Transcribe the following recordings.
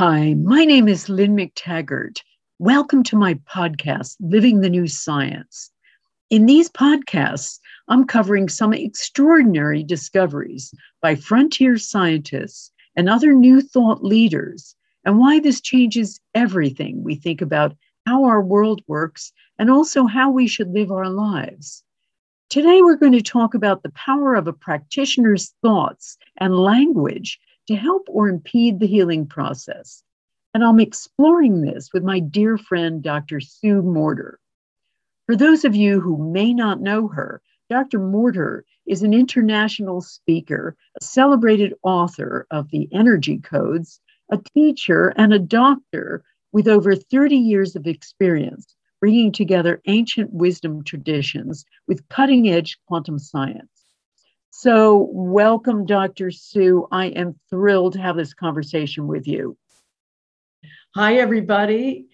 Hi, my name is Lynne McTaggart. Welcome to my podcast, Living the New Science. In these podcasts, I'm covering some extraordinary discoveries by frontier scientists and other new thought leaders, and why this changes everything we think about how our world works and also how we should live our lives. Today, we're going to talk about the power of a practitioner's thoughts and language to help or impede the healing process. And I'm exploring this with my dear friend, Dr. Sue Morter. For those of you who may not know her, Dr. Morter is an international speaker, a celebrated author of the Energy Codes, a teacher, and a doctor with over 30 years of experience bringing together ancient wisdom traditions with cutting edge quantum science. So, welcome, Dr. Sue. I am thrilled to have this conversation with you. Hi, everybody.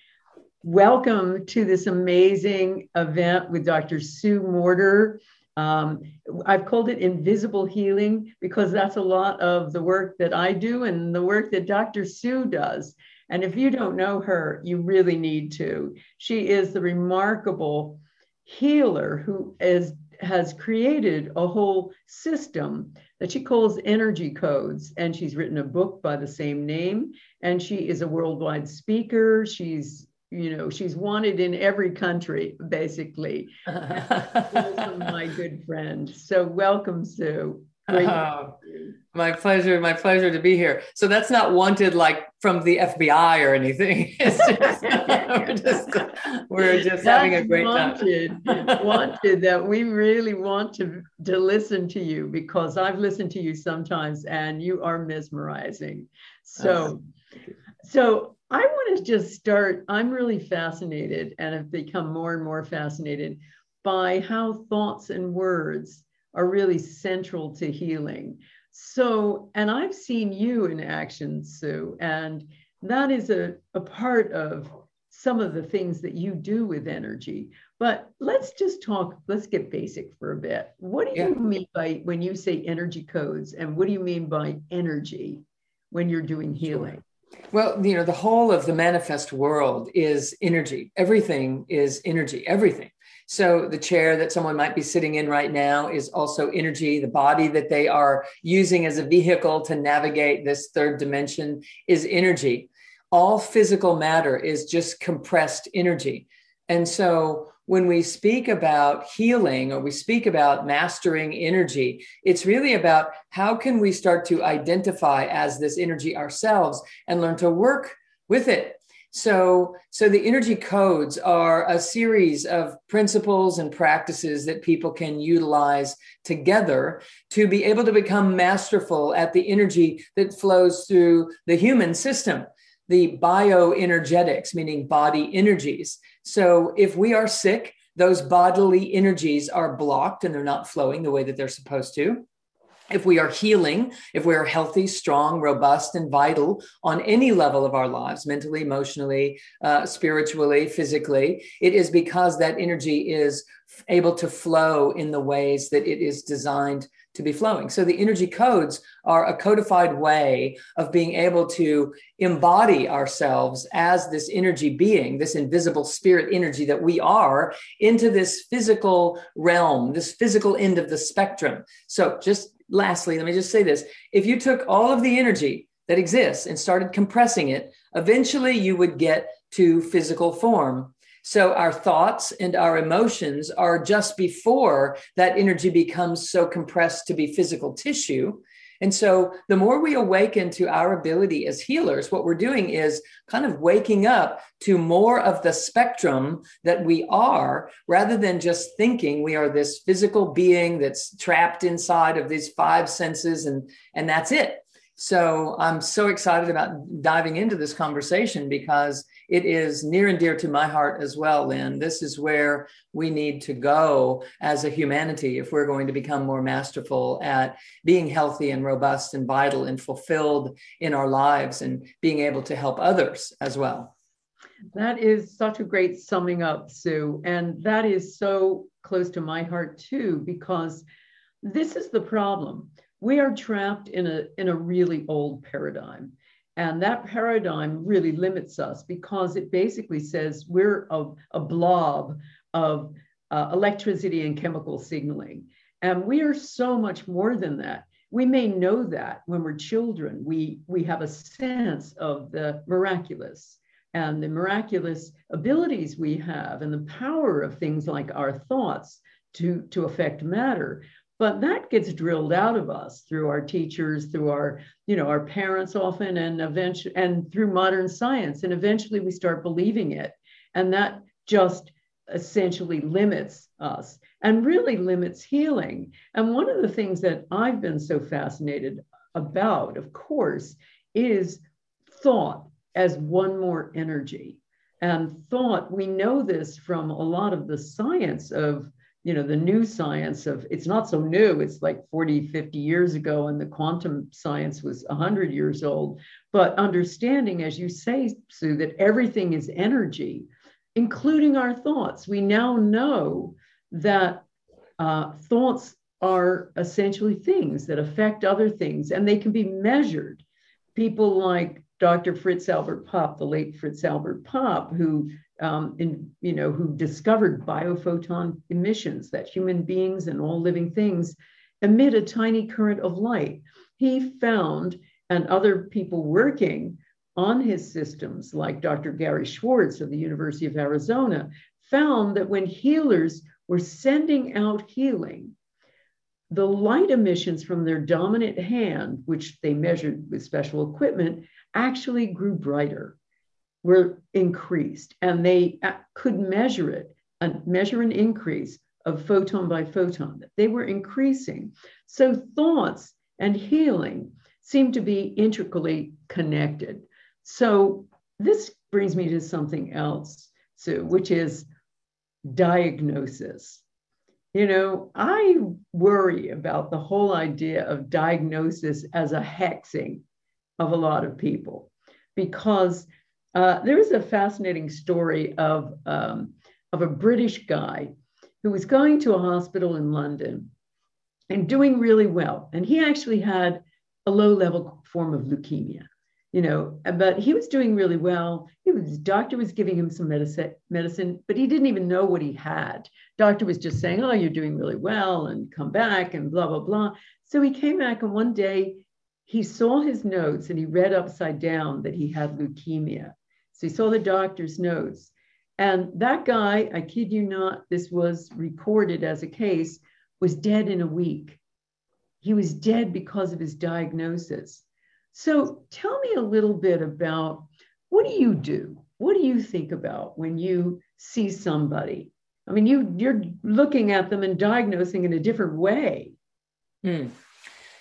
Welcome to this amazing event with Dr. Sue Morter. Um, I've called it invisible healing because that's a lot of the work that I do and the work that Dr. Sue does. And if you don't know her, you really need to. She is the remarkable healer who is has created a whole system that she calls energy codes. And she's written a book by the same name. And she is a worldwide speaker. She's, you know, she's wanted in every country, basically. my good friend. So welcome, Sue. Oh, my pleasure. My pleasure to be here. So that's not wanted like from the FBI or anything. It's just, we're just, we're just having a great wanted, time. wanted that we really want to, to listen to you because I've listened to you sometimes and you are mesmerizing. So, uh, so I want to just start. I'm really fascinated and have become more and more fascinated by how thoughts and words are really central to healing. So, and I've seen you in action, Sue, and that is a, a part of some of the things that you do with energy. But let's just talk, let's get basic for a bit. What do yeah. you mean by when you say energy codes, and what do you mean by energy when you're doing healing? Well, you know, the whole of the manifest world is energy. Everything is energy, everything. So the chair that someone might be sitting in right now is also energy. The body that they are using as a vehicle to navigate this third dimension is energy. All physical matter is just compressed energy. And so when we speak about healing or we speak about mastering energy, it's really about how can we start to identify as this energy ourselves and learn to work with it so, so the energy codes are a series of principles and practices that people can utilize together to be able to become masterful at the energy that flows through the human system, the bioenergetics, meaning body energies. So, if we are sick, those bodily energies are blocked and they're not flowing the way that they're supposed to if we are healing, if we are healthy, strong, robust, and vital on any level of our lives, mentally, emotionally, uh, spiritually, physically, it is because that energy is able to flow in the ways that it is designed to be flowing. So the energy codes are a codified way of being able to embody ourselves as this energy being, this invisible spirit energy that we are, into this physical realm, this physical end of the spectrum. So just lastly, let me just say this. If you took all of the energy that exists and started compressing it, eventually you would get to physical form. So our thoughts and our emotions are just before that energy becomes so compressed to be physical tissue. And so the more we awaken to our ability as healers, what we're doing is kind of waking up to more of the spectrum that we are, rather than just thinking we are this physical being that's trapped inside of these five senses and, and that's it. So I'm so excited about diving into this conversation because it is near and dear to my heart as well, Lynne. This is where we need to go as a humanity if we're going to become more masterful at being healthy and robust and vital and fulfilled in our lives and being able to help others as well. That is such a great summing up, Sue. And that is so close to my heart too, because this is the problem. We are trapped in a, in a really old paradigm. And that paradigm really limits us because it basically says we're a, a blob of uh, electricity and chemical signaling. And we are so much more than that. We may know that when we're children, we, we have a sense of the miraculous and the miraculous abilities we have and the power of things like our thoughts to, to affect matter but that gets drilled out of us through our teachers through our you know our parents often and eventually and through modern science. And eventually we start believing it. And that just essentially limits us and really limits healing. And one of the things that i've been so fascinated about of course is thought as one more energy. And thought we know this from a lot of the science of you know the new science of it's not so new it's like 40 50 years ago and the quantum science was 100 years old but understanding as you say sue that everything is energy including our thoughts. We now know that uh, thoughts are essentially things that affect other things and they can be measured. People like dr fritz albert popp the late fritz albert popp who um, in, you know, who discovered biophoton emissions that human beings and all living things emit a tiny current of light. He found, and other people working on his systems, like Dr. Gary Schwartz of the University of Arizona, found that when healers were sending out healing, the light emissions from their dominant hand, which they measured with special equipment, actually grew brighter were increased and they uh, could measure it and measure an increase of photon by photon that they were increasing. So thoughts and healing seem to be intricately connected. So this brings me to something else sue which is diagnosis. You know i worry about the whole idea of diagnosis as a hexing of a lot of people because uh, there is a fascinating story of, um, of a British guy who was going to a hospital in London and doing really well. And he actually had a low level form of leukemia, you know, but he was doing really well. Was, doctor was giving him some medicine, medicine, but he didn't even know what he had. Doctor was just saying, oh, you're doing really well and come back and blah, blah, blah. So he came back and one day he saw his notes and he read upside down that he had leukemia. So he saw the doctor's notes. And that guy, I kid you not, this was recorded as a case, was dead in a week. He was dead because of his diagnosis. So tell me a little bit about what do you do? What do you think about when you see somebody? I mean, you you're looking at them and diagnosing in a different way. Hmm.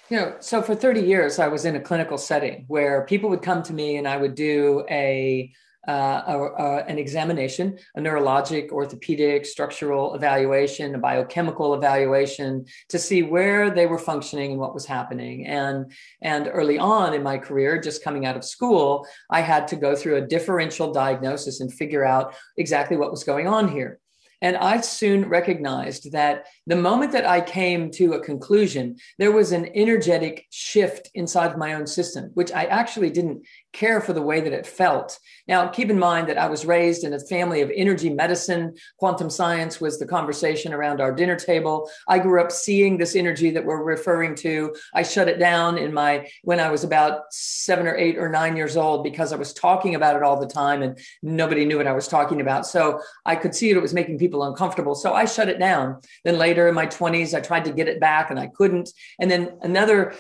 You know, so for 30 years, I was in a clinical setting where people would come to me and I would do a uh, a, a, an examination, a neurologic, orthopedic, structural evaluation, a biochemical evaluation to see where they were functioning and what was happening. And, and early on in my career, just coming out of school, I had to go through a differential diagnosis and figure out exactly what was going on here. And I soon recognized that the moment that I came to a conclusion, there was an energetic shift inside my own system, which I actually didn't care for the way that it felt. Now, keep in mind that I was raised in a family of energy medicine. Quantum science was the conversation around our dinner table. I grew up seeing this energy that we're referring to. I shut it down in my when I was about seven or eight or nine years old because I was talking about it all the time and nobody knew what I was talking about. So I could see it, it was making people uncomfortable. So I shut it down. Then later in my 20s, I tried to get it back and I couldn't. And then another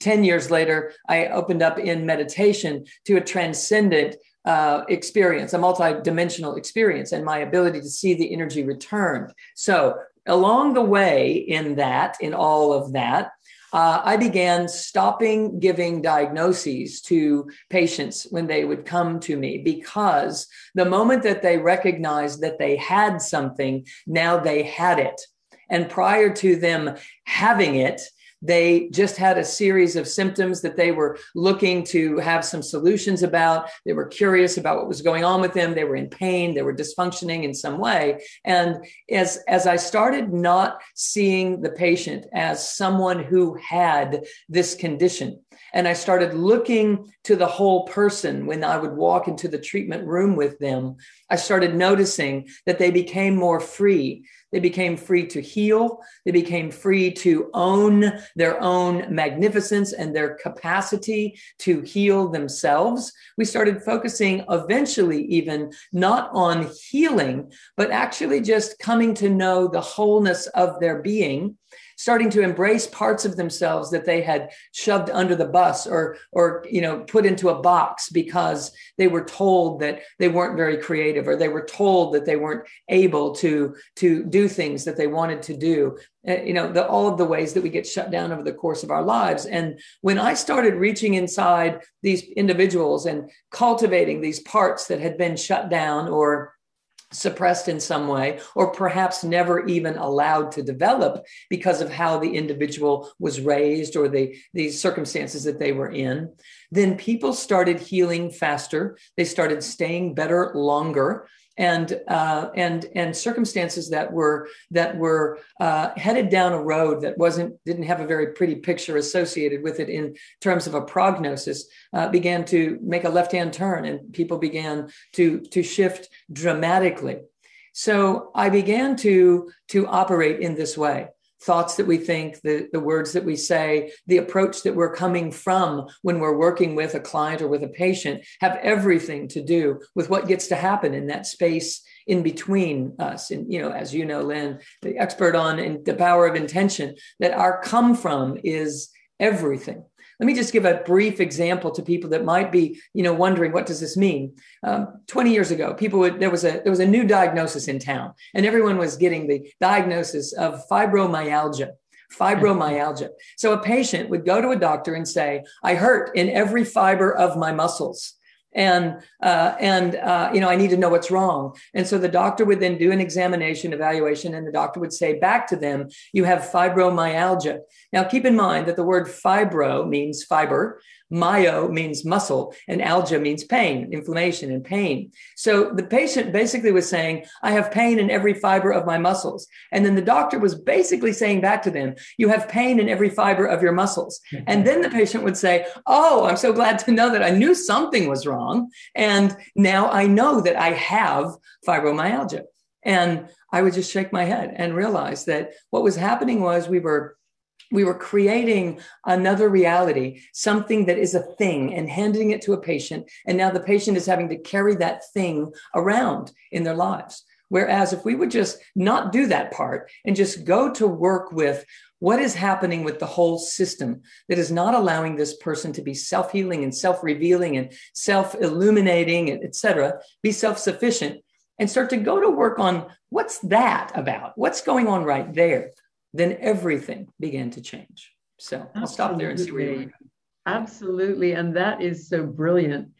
10 years later, I opened up in meditation to a transcendent uh, experience, a multi-dimensional experience, and my ability to see the energy returned. So along the way in that, in all of that, uh, I began stopping giving diagnoses to patients when they would come to me because the moment that they recognized that they had something, now they had it. And prior to them having it, they just had a series of symptoms that they were looking to have some solutions about. They were curious about what was going on with them. They were in pain. They were dysfunctioning in some way. And as, as I started not seeing the patient as someone who had this condition, And I started looking to the whole person when I would walk into the treatment room with them. I started noticing that they became more free. They became free to heal. They became free to own their own magnificence and their capacity to heal themselves. We started focusing eventually, even not on healing, but actually just coming to know the wholeness of their being starting to embrace parts of themselves that they had shoved under the bus or or you know put into a box because they were told that they weren't very creative or they were told that they weren't able to to do things that they wanted to do. Uh, you know the, all of the ways that we get shut down over the course of our lives. And when i started reaching inside these individuals and cultivating these parts that had been shut down or suppressed in some way, or perhaps never even allowed to develop because of how the individual was raised or the, the circumstances that they were in, then people started healing faster. They started staying better longer and uh, and and circumstances that were that were uh, headed down a road that wasn't didn't have a very pretty picture associated with it in terms of a prognosis uh, began to make a left hand turn and people began to to shift dramatically. So I began to to operate in this way thoughts that we think, the, the words that we say, the approach that we're coming from when we're working with a client or with a patient have everything to do with what gets to happen in that space in between us. And, you know, as you know, Lynne, the expert on the power of intention, that our come from is everything. Let me just give a brief example to people that might be, you know, wondering what does this mean. Um, Twenty years ago, people would there was a there was a new diagnosis in town, and everyone was getting the diagnosis of fibromyalgia fibromyalgia. So a patient would go to a doctor and say, I hurt in every fiber of my muscles and uh, and uh, you know i need to know what's wrong and so the doctor would then do an examination evaluation and the doctor would say back to them you have fibromyalgia now keep in mind that the word fibro means fiber Myo means muscle and algia means pain, inflammation and pain. So the patient basically was saying, I have pain in every fiber of my muscles. And then the doctor was basically saying back to them, you have pain in every fiber of your muscles. Mm-hmm. And then the patient would say, Oh, I'm so glad to know that I knew something was wrong. And now I know that I have fibromyalgia. And I would just shake my head and realize that what was happening was we were we were creating another reality, something that is a thing, and handing it to a patient. And now the patient is having to carry that thing around in their lives. Whereas if we would just not do that part and just go to work with what is happening with the whole system that is not allowing this person to be self-healing and self-revealing and self-illuminating, etc., be self-sufficient, and start to go to work on what's that about? What's going on right there? then everything began to change. So Absolutely. I'll stop there and see where you Absolutely. And that is so brilliant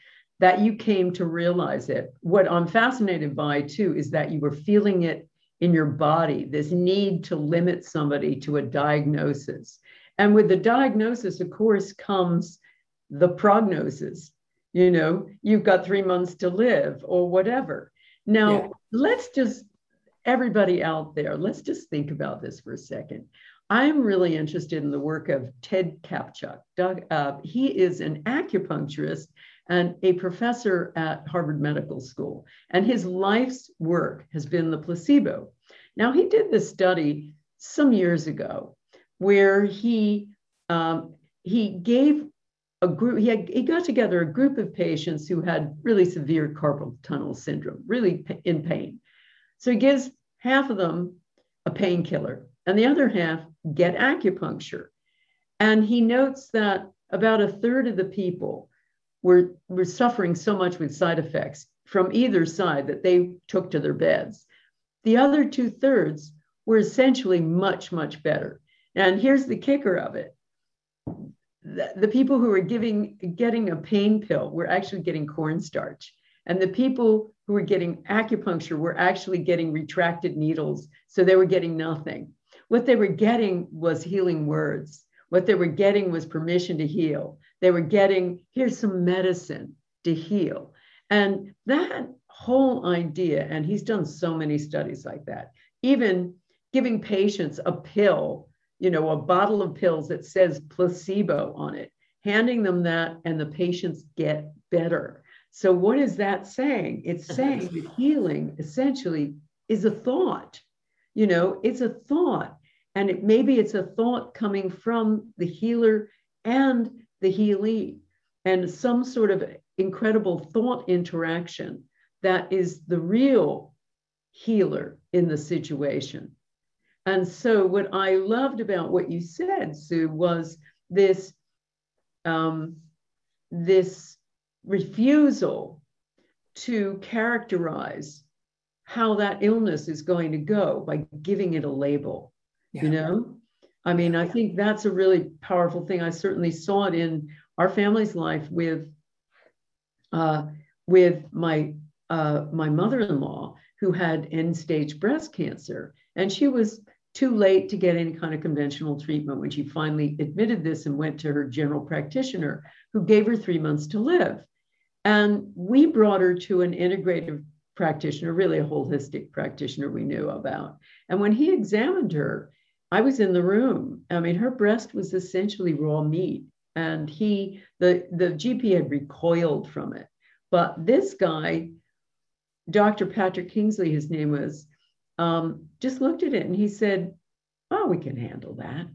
that you came to realize it. What I'm fascinated by too is that you were feeling it in your body, this need to limit somebody to a diagnosis. And with the diagnosis, of course, comes the prognosis. You know, you've got three months to live or whatever. Now, yeah. let's just everybody out there, let's just think about this for a second. I'm really interested in the work of Ted Kaptchuk. Doug, uh, he is an acupuncturist and a professor at Harvard Medical School. And his life's work has been the placebo. Now, he did this study some years ago where he, um, he gave a group, he, had, he got together a group of patients who had really severe carpal tunnel syndrome, really in pain. So he gives half of them a painkiller and the other half get acupuncture. And he notes that about a third of the people were, were suffering so much with side effects from either side that they took to their beds. The other two thirds were essentially much, much better. And here's the kicker of it. The, the people who were giving getting a pain pill were actually getting cornstarch. And the people who were getting acupuncture were actually getting retracted needles. So they were getting nothing. What they were getting was healing words. What they were getting was permission to heal. They were getting, here's some medicine to heal. And that whole idea, and he's done so many studies like that, even giving patients a pill, you know, a bottle of pills that says placebo on it, handing them that, and the patients get better. So, what is that saying? It's uh-huh. saying that healing essentially is a thought. You know, it's a thought. And it, maybe it's a thought coming from the healer and the healee, and some sort of incredible thought interaction that is the real healer in the situation. And so, what I loved about what you said, Sue, was this um, this refusal to characterize how that illness is going to go by giving it a label. Yeah. You know, I mean, I think that's a really powerful thing. I certainly saw it in our family's life with uh, with my uh, my mother-in-law who had end-stage breast cancer, and she was too late to get any kind of conventional treatment when she finally admitted this and went to her general practitioner, who gave her three months to live. And we brought her to an integrative practitioner, really a holistic practitioner we knew about. And when he examined her, I was in the room. I mean, her breast was essentially raw meat. And he, the, the GP had recoiled from it. But this guy, Dr. Patrick Kingsley, his name was, um, just looked at it and he said, Oh, we can handle that.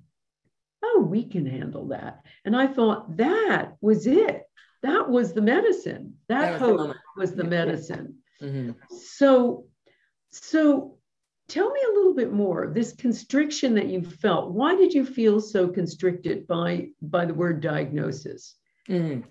Oh, we can handle that. And I thought that was it. That was the medicine. That, that was hope the was the medicine. Mm-hmm. So, so tell me a little bit more. This constriction that you felt. Why did you feel so constricted by by the word diagnosis? Mm-hmm.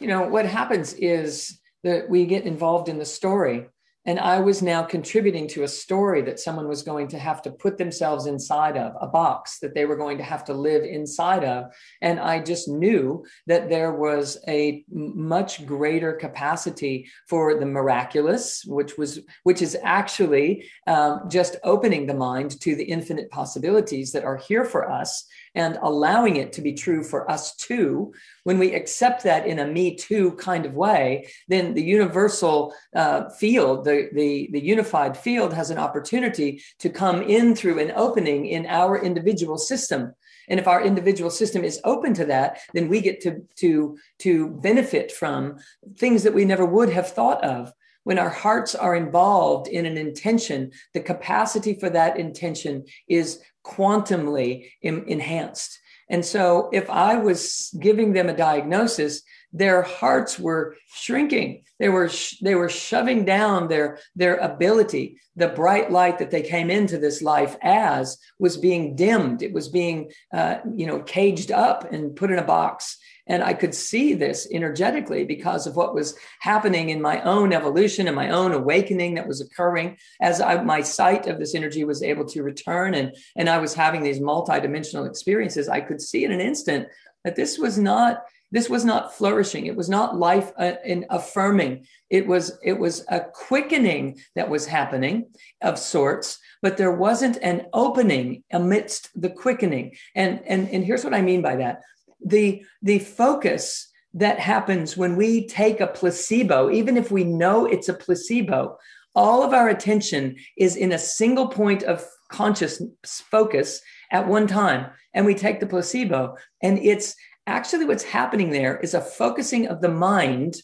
You know what happens is that we get involved in the story and I was now contributing to a story that someone was going to have to put themselves inside of, a box that they were going to have to live inside of. And I just knew that there was a much greater capacity for the miraculous, which was which is actually um, just opening the mind to the infinite possibilities that are here for us and allowing it to be true for us too, when we accept that in a me too kind of way, then the universal uh, field, the, the, the unified field has an opportunity to come in through an opening in our individual system. And if our individual system is open to that, then we get to, to, to benefit from things that we never would have thought of when our hearts are involved in an intention, the capacity for that intention is quantumly enhanced. And so if I was giving them a diagnosis, their hearts were shrinking. They were sh- they were shoving down their their ability. The bright light that they came into this life as was being dimmed. It was being uh, you know caged up and put in a box. And I could see this energetically because of what was happening in my own evolution and my own awakening that was occurring as I, my sight of this energy was able to return and, and I was having these multidimensional experiences. I could see in an instant that this was not this was not flourishing. It was not life uh, in affirming. It was it was a quickening that was happening of sorts but there wasn't an opening amidst the quickening. And and and here's what i mean by that the the focus that happens when we take a placebo even if we know it's a placebo all of our attention is in a single point of conscious focus at one time and we take the placebo. And it's actually what's happening there is a focusing of the mind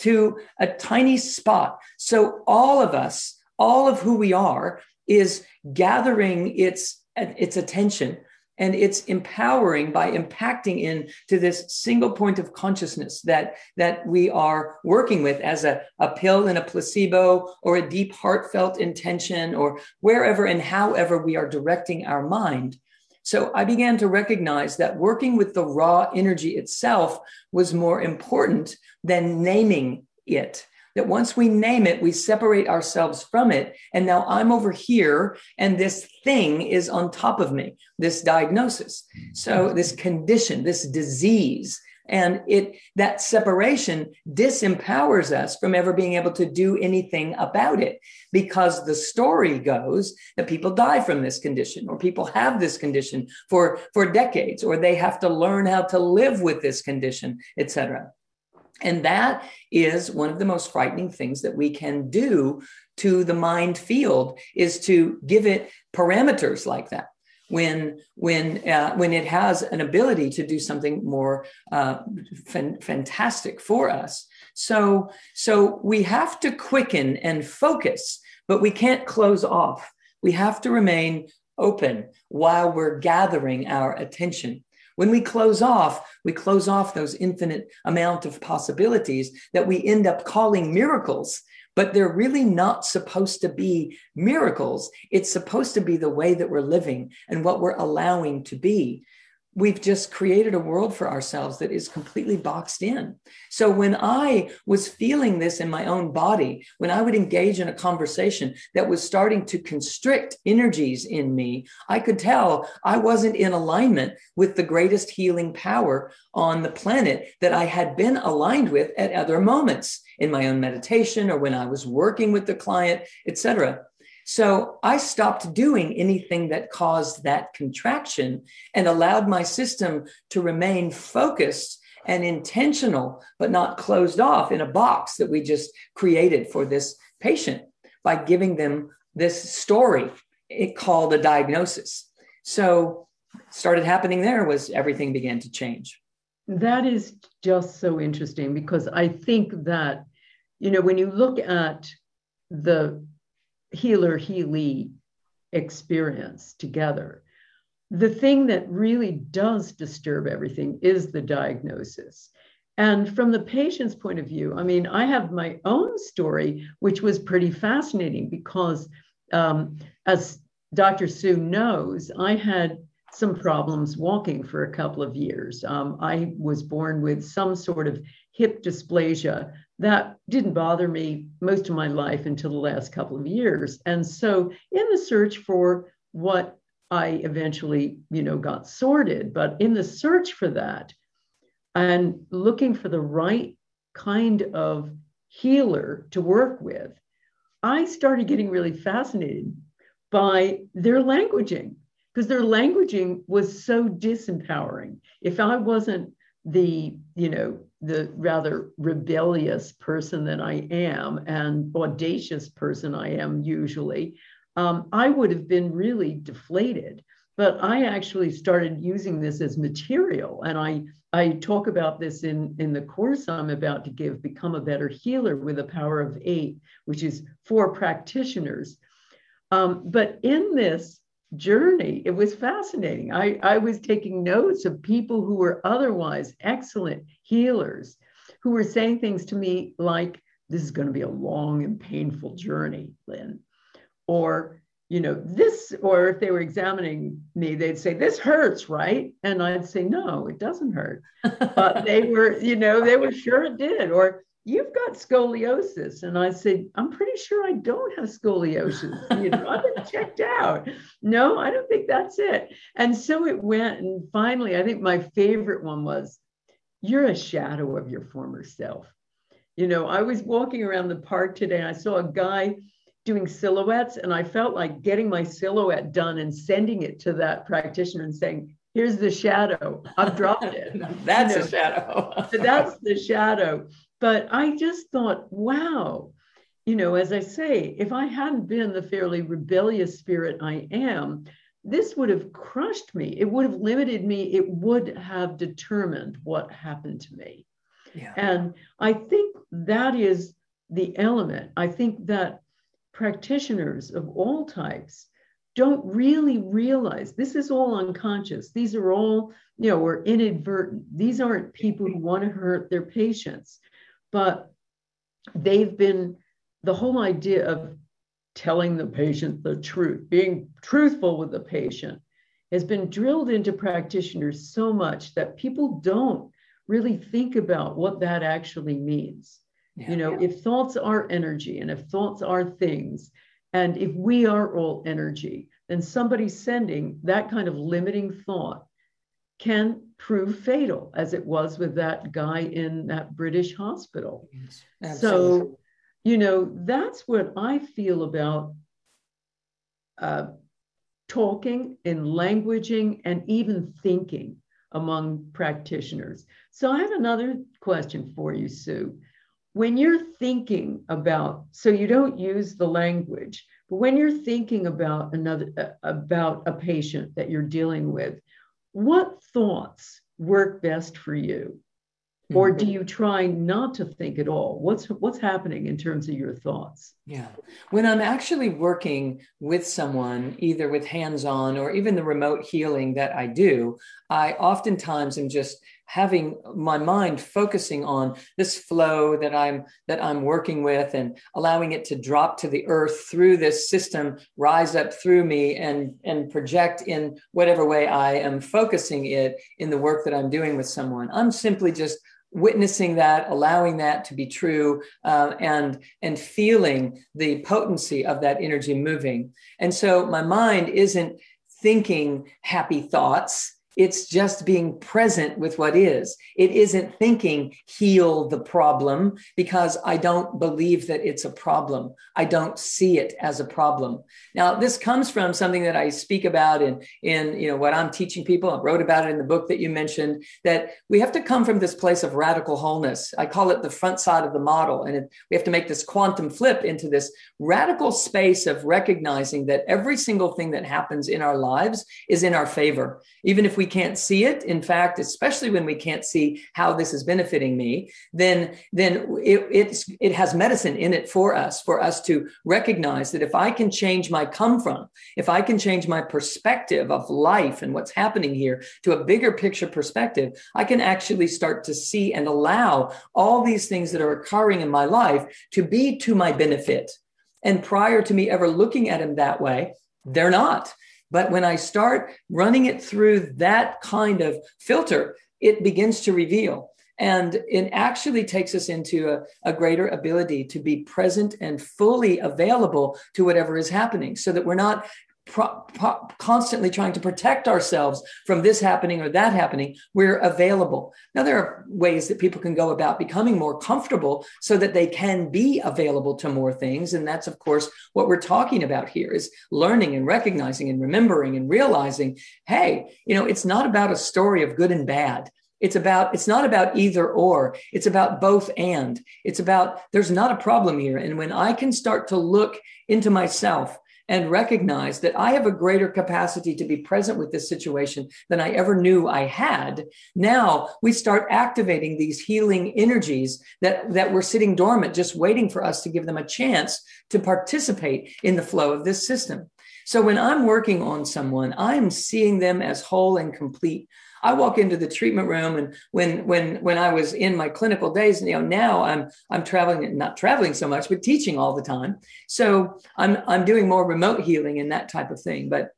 to a tiny spot. So all of us all of who we are is gathering its its attention and it's empowering by impacting into this single point of consciousness that that we are working with as a, a pill and a placebo or a deep heartfelt intention or wherever and however we are directing our mind. So i began to recognize that working with the raw energy itself was more important than naming it that once we name it, we separate ourselves from it. And now I'm over here, and this thing is on top of me, this diagnosis. So, this condition, this disease. And it that separation disempowers us from ever being able to do anything about it because the story goes that people die from this condition or people have this condition for, for decades or they have to learn how to live with this condition, etc. And that is one of the most frightening things that we can do to the mind field is to give it parameters like that. when when uh, when it has an ability to do something more uh, fan- fantastic for us. So so we have to quicken and focus, but we can't close off. We have to remain open while we're gathering our attention. When we close off, we close off those infinite amount of possibilities that we end up calling miracles but they're really not supposed to be miracles. It's supposed to be the way that we're living and what we're allowing to be we've just created a world for ourselves that is completely boxed in. So when I was feeling this in my own body, when I would engage in a conversation that was starting to constrict energies in me, I could tell I wasn't in alignment with the greatest healing power on the planet that I had been aligned with at other moments in my own meditation or when I was working with the client, etc. So I stopped doing anything that caused that contraction and allowed my system to remain focused and intentional, but not closed off in a box that we just created for this patient by giving them this story it called a diagnosis. So started happening there was everything began to change. That is just so interesting because I think that, you know, when you look at the healer healee experience together. The thing that really does disturb everything is the diagnosis. And from the patient's point of view, I mean, I have my own story, which was pretty fascinating because, um, as Dr. Sue knows, I had some problems walking for a couple of years. Um, I was born with some sort of hip dysplasia that didn't bother me most of my life until the last couple of years. And so, in the search for what I eventually, you know, got sorted, but in the search for that and looking for the right kind of healer to work with, I started getting really fascinated by their languaging because their languaging was so disempowering. If I wasn't the, you know, the rather rebellious person that I am and audacious person I am usually, um, I would have been really deflated. But I actually started using this as material. And I, I talk about this in, in the course I'm about to give, Become a Better Healer with the Power of Eight, which is for practitioners. Um, but in this, journey. It was fascinating. I, I was taking notes of people who were otherwise excellent healers who were saying things to me like, This is going to be a long and painful journey, Lynne. Or, you know, this, or if they were examining me, they'd say, This hurts, right? And I'd say, No, it doesn't hurt. but they were, you know, they were sure it did. Or, you've got scoliosis. And I said, I'm pretty sure I don't have scoliosis. You know, I've been checked out. No, I don't think that's it. And so it went. And finally, I think my favorite one was, You're a shadow of your former self. You know, I was walking around the park today and I saw a guy doing silhouettes, and I felt like getting my silhouette done and sending it to that practitioner and saying, Here's the shadow. I've dropped it. that's you know, a shadow. that's the shadow. But I just thought, wow, you know, as I say, if I hadn't been the fairly rebellious spirit I am, this would have crushed me. It would have limited me. It would have determined what happened to me. Yeah. And I think that is the element. I think that practitioners of all types don't really realize this is all unconscious. These are all, you know, or inadvertent. These aren't people who want to hurt their patients but they've been the whole idea of telling the patient the truth, being truthful with the patient, has been drilled into practitioners so much that people don't really think about what that actually means. Yeah, you know, yeah. if thoughts are energy and if thoughts are things, and if we are all energy, then somebody sending that kind of limiting thought can prove fatal, as it was with that guy in that British hospital. Yes, so, you know, that's what I feel about uh, talking and languaging and even thinking among practitioners. So, I have another question for you, Sue. When you're thinking about, so you don't use the language, but when you're thinking about another uh, about a patient that you're dealing with, what thoughts work best for you? or do mm-hmm. you try not to think at all what's what's happening in terms of your thoughts yeah when i'm actually working with someone either with hands on or even the remote healing that i do i oftentimes am just having my mind focusing on this flow that i'm that i'm working with and allowing it to drop to the earth through this system rise up through me and and project in whatever way i am focusing it in the work that i'm doing with someone i'm simply just witnessing that, allowing that to be true, uh, and and feeling the potency of that energy moving. And so my mind isn't thinking happy thoughts it's just being present with what is. It isn't thinking heal the problem because I don't believe that it's a problem. I don't see it as a problem. Now, this comes from something that I speak about in, in you know, what I'm teaching people. I wrote about it in the book that you mentioned, that we have to come from this place of radical wholeness. I call it the front side of the model. And it, we have to make this quantum flip into this radical space of recognizing that every single thing that happens in our lives is in our favor. Even if we we can't see it in fact especially when we can't see how this is benefiting me then then it, it has medicine in it for us for us to recognize that if i can change my come from if i can change my perspective of life and what's happening here to a bigger picture perspective i can actually start to see and allow all these things that are occurring in my life to be to my benefit. And prior to me ever looking at them that way they're not but when I start running it through that kind of filter, it begins to reveal. And it actually takes us into a, a, greater ability to be present and fully available to whatever is happening so that we're not pro- pro- constantly trying to protect ourselves from this happening or that happening, we're available. Now, there are ways that people can go about becoming more comfortable so that they can be available to more things. And that's, of course, what we're talking about here is learning and recognizing and remembering and realizing, hey, you know, it's not about a story of good and bad. It's about, it's not about either or. It's about both and. It's about, there's not a problem here. And when I can start to look into myself and recognize that I have a greater capacity to be present with this situation than I ever knew I had. Now we start activating these healing energies that, that were sitting dormant, just waiting for us to give them a chance to participate in the flow of this system. So when I'm working on someone, I'm seeing them as whole and complete I walk into the treatment room and when when when I was in my clinical days, you know, now I'm I'm traveling, not traveling so much, but teaching all the time. So I'm I'm doing more remote healing and that type of thing. But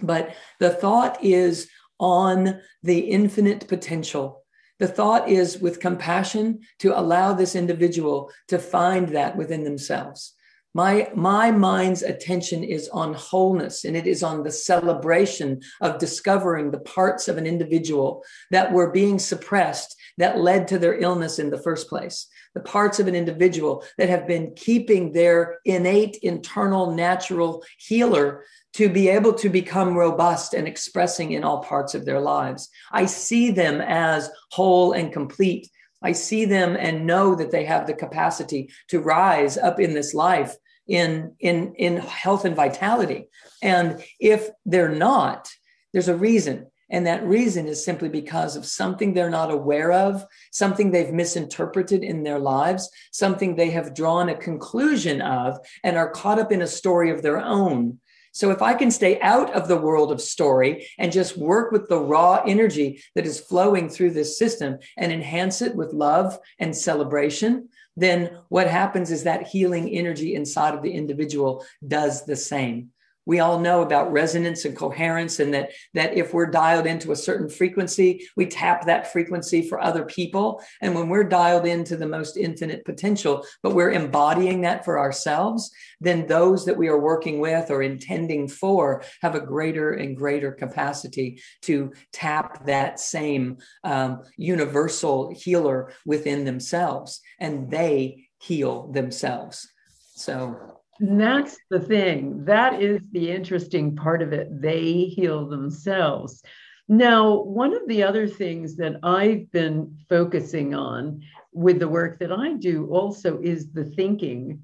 but the thought is on the infinite potential. The thought is with compassion to allow this individual to find that within themselves. My, my mind's attention is on wholeness and it is on the celebration of discovering the parts of an individual that were being suppressed that led to their illness in the first place. The parts of an individual that have been keeping their innate, internal, natural healer to be able to become robust and expressing in all parts of their lives. I see them as whole and complete. I see them and know that they have the capacity to rise up in this life in in in health and vitality. And if they're not there's a reason. And that reason is simply because of something they're not aware of something they've misinterpreted in their lives something they have drawn a conclusion of and are caught up in a story of their own so if I can stay out of the world of story and just work with the raw energy that is flowing through this system and enhance it with love and celebration, then what happens is that healing energy inside of the individual does the same we all know about resonance and coherence and that that if we're dialed into a certain frequency we tap that frequency for other people. And when we're dialed into the most infinite potential but we're embodying that for ourselves then those that we are working with or intending for have a greater and greater capacity to tap that same um, universal healer within themselves and they heal themselves. So that's the thing. That is the interesting part of it. They heal themselves. Now, one of the other things that I've been focusing on with the work that I do also is the thinking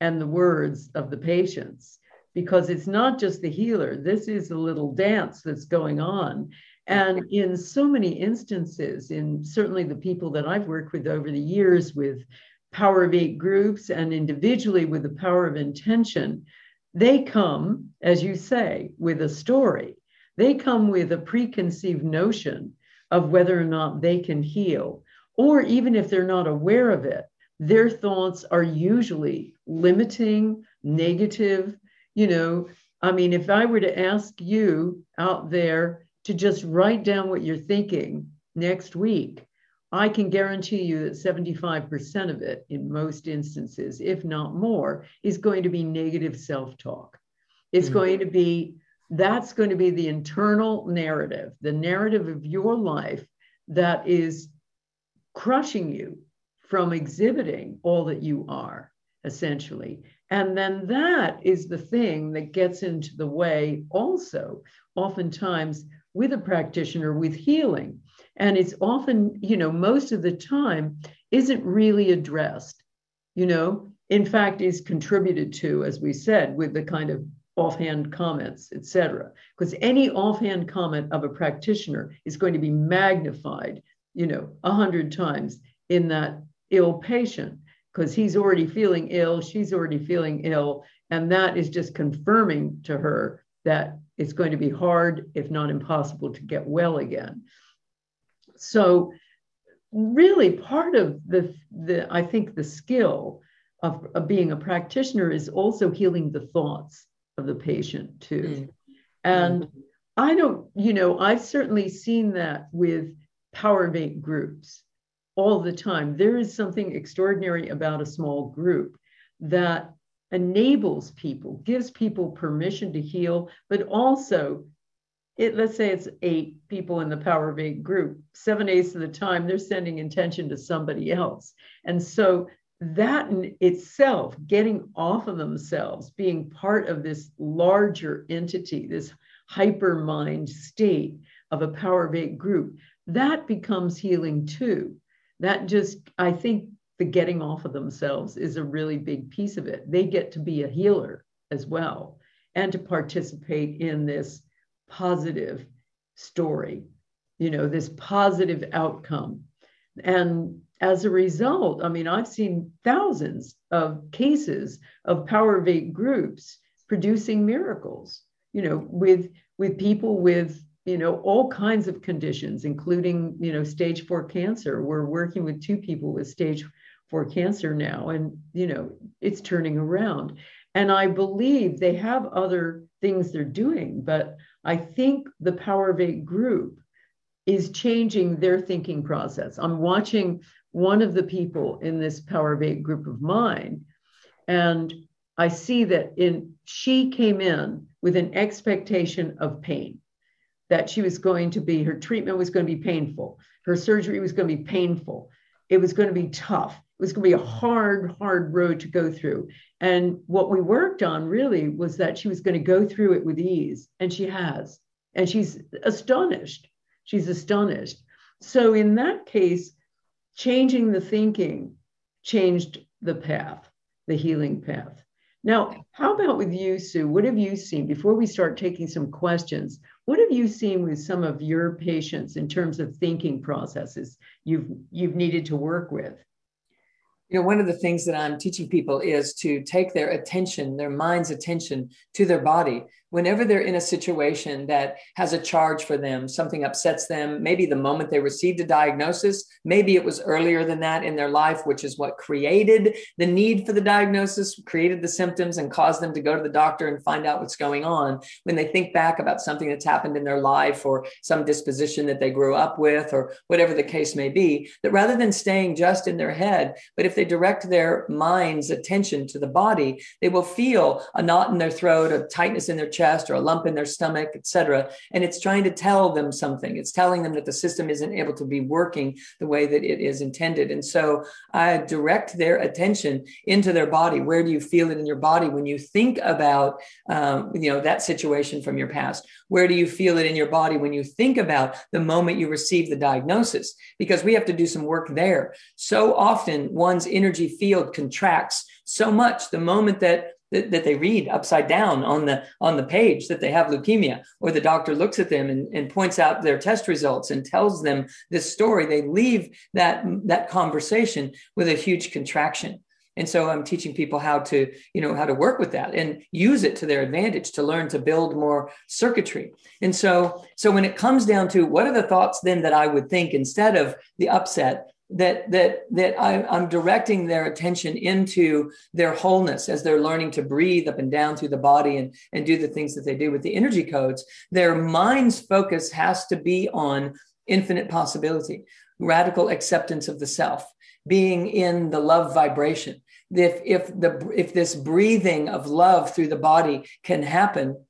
and the words of the patients. because it's not just the healer. This is a little dance that's going on. And in so many instances, in certainly the people that I've worked with over the years with Power of Eight groups and individually with the Power of Intention, they come, as you say, with a story. They come with a preconceived notion of whether or not they can heal. Or even if they're not aware of it, their thoughts are usually limiting, negative. You know, I mean, if I were to ask you out there to just write down what you're thinking next week, I can guarantee you that 75% of it, in most instances, if not more, is going to be negative self talk. It's mm-hmm. going to be, that's going to be the internal narrative, the narrative of your life that is crushing you from exhibiting all that you are, essentially. And then that is the thing that gets into the way, also, oftentimes with a practitioner with healing and it's often you know most of the time isn't really addressed you know? In fact is contributed to as we said with the kind of offhand comments etc because any offhand comment of a practitioner is going to be magnified you know a hundred times in that ill patient because he's already feeling ill she's already feeling ill and that is just confirming to her that it's going to be hard if not impossible to get well again so really part of the, the I think the skill of, of being a practitioner is also healing the thoughts of the patient too. Mm. And mm. I don't, you know, I've certainly seen that with power of groups all the time. There is something extraordinary about a small group that enables people, gives people permission to heal, but also it, let's say it's eight people in the power of eight group, seven eighths of the time they're sending intention to somebody else. And so that in itself, getting off of themselves, being part of this larger entity, this hyper mind state of a power of eight group, that becomes healing too. That just, I think the getting off of themselves is a really big piece of it. They get to be a healer as well and to participate in this positive story, you know, this positive outcome. And as a result, I mean, I've seen thousands of cases of power of eight groups producing miracles, you know, with with people with you know all kinds of conditions including you know stage 4 cancer we're working with two people with stage 4 cancer now and you know it's turning around and i believe they have other things they're doing but I think the Power of Eight group is changing their thinking process. I'm watching one of the people in this Power of Eight group of mine, and I see that in she came in with an expectation of pain, that she was going to be, her treatment was going to be painful, her surgery was going to be painful, it was going to be tough. It was going to be a hard, hard road to go through. And what we worked on really was that she was going to go through it with ease, and she has. And she's astonished. She's astonished. So, in that case, changing the thinking changed the path, the healing path. Now, how about with you, Sue? What have you seen before we start taking some questions? What have you seen with some of your patients in terms of thinking processes you've you've needed to work with? You know one of the things that i'm teaching people is to take their attention their mind's attention to their body whenever they're in a situation that has a charge for them, something upsets them, maybe the moment they received a diagnosis, maybe it was earlier than that in their life, which is what created the need for the diagnosis, created the symptoms, and caused them to go to the doctor and find out what's going on. When they think back about something that's happened in their life or some disposition that they grew up with or whatever the case may be, that rather than staying just in their head, but if they direct their mind's attention to the body, they will feel a knot in their throat, a tightness in their chest or a lump in their stomach, etc. And it's trying to tell them something. It's telling them that the system isn't able to be working the way that it is intended. And so I direct their attention into their body. Where do you feel it in your body when you think about um, you know that situation from your past? Where do you feel it in your body when you think about the moment you receive the diagnosis? Because we have to do some work there. So often one's energy field contracts so much the moment that that, that they read upside down on the on the page that they have leukemia or the doctor looks at them and, and points out their test results and tells them this story they leave that that conversation with a huge contraction. And so i'm teaching people how to you know how to work with that and use it to their advantage to learn to build more circuitry. And so so when it comes down to what are the thoughts then that i would think instead of the upset that that that I, I'm directing their attention into their wholeness as they're learning to breathe up and down through the body and and do the things that they do with the energy codes. Their mind's focus has to be on infinite possibility, radical acceptance of the self, being in the love vibration. If if the if this breathing of love through the body can happen,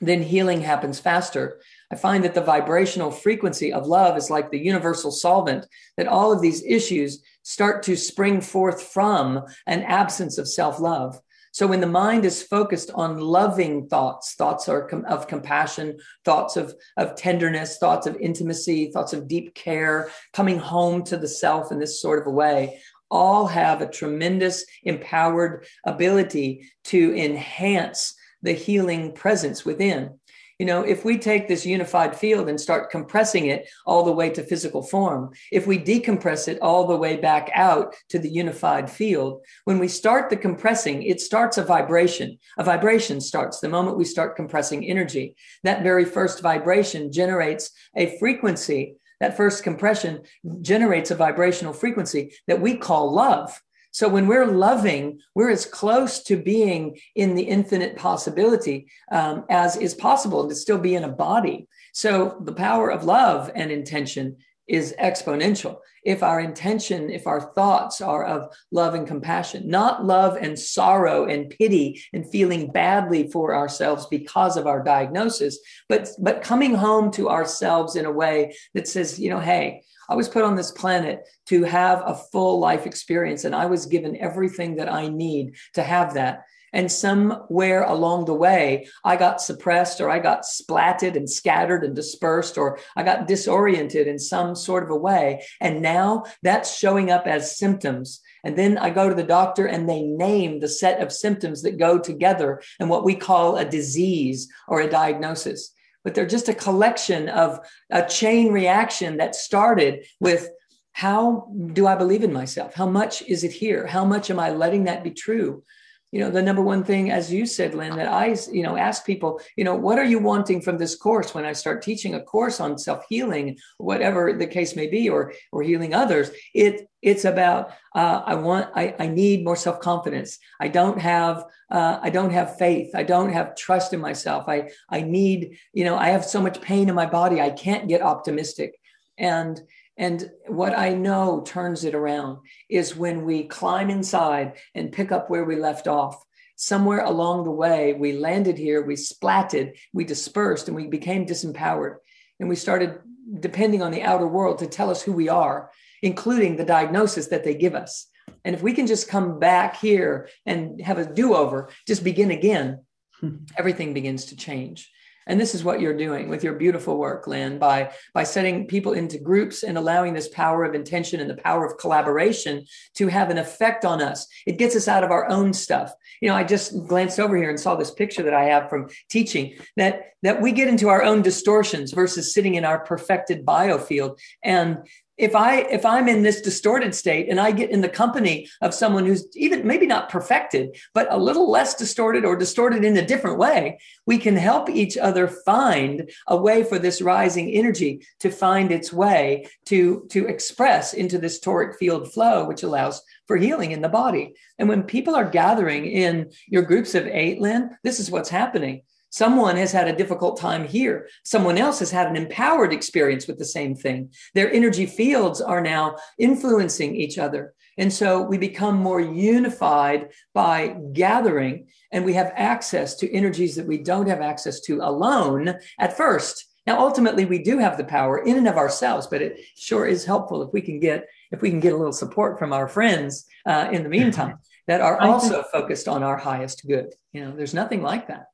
then healing happens faster I find that the vibrational frequency of love is like the universal solvent, that all of these issues start to spring forth from an absence of self love. So when the mind is focused on loving thoughts, thoughts are com- of compassion, thoughts of, of tenderness, thoughts of intimacy, thoughts of deep care, coming home to the self in this sort of a way, all have a tremendous empowered ability to enhance the healing presence within you know, if we take this unified field and start compressing it all the way to physical form, if we decompress it all the way back out to the unified field, when we start the compressing, it starts a vibration. A vibration starts the moment we start compressing energy. That very first vibration generates a frequency. That first compression generates a vibrational frequency that we call love. So when we're loving, we're as close to being in the infinite possibility um, as is possible to still be in a body. So the power of love and intention is exponential. If our intention, if our thoughts are of love and compassion, not love and sorrow and pity and feeling badly for ourselves because of our diagnosis, but, but coming home to ourselves in a way that says, you know, hey, I was put on this planet to have a full life experience, and I was given everything that I need to have that. And somewhere along the way, I got suppressed or I got splatted and scattered and dispersed or I got disoriented in some sort of a way. And now that's showing up as symptoms. And then I go to the doctor and they name the set of symptoms that go together and what we call a disease or a diagnosis but they're just a collection of a chain reaction that started with how do I believe in myself? How much is it here? How much am I letting that be true? You know, the number one thing, as you said, Lynne, that I, you know, ask people, you know, what are you wanting from this course when I start teaching a course on self-healing, whatever the case may be, or or healing others? It it's about uh, I want I, I need more self-confidence. I don't have uh, I don't have faith. I don't have trust in myself. I I need, you know, I have so much pain in my body. I can't get optimistic. And and what I know turns it around is when we climb inside and pick up where we left off. Somewhere along the way, we landed here, we splatted, we dispersed, and we became disempowered. And we started depending on the outer world to tell us who we are, including the diagnosis that they give us. And if we can just come back here and have a do over, just begin again, everything begins to change. And this is what you're doing with your beautiful work, Lynne, by, by setting people into groups and allowing this power of intention and the power of collaboration to have an effect on us. It gets us out of our own stuff. You know, I just glanced over here and saw this picture that I have from teaching that, that we get into our own distortions versus sitting in our perfected biofield. And if i if i'm in this distorted state and i get in the company of someone who's even maybe not perfected but a little less distorted or distorted in a different way we can help each other find a way for this rising energy to find its way to to express into this toric field flow which allows for healing in the body. And when people are gathering in your groups of eight lynne this is what's happening Someone has had a difficult time here. Someone else has had an empowered experience with the same thing. Their energy fields are now influencing each other. And so we become more unified by gathering, and we have access to energies that we don't have access to alone at first. Now, ultimately, we do have the power in and of ourselves, but it sure is helpful if we can get if we can get a little support from our friends uh, in the meantime that are also focused on our highest good. You know, there's nothing like that.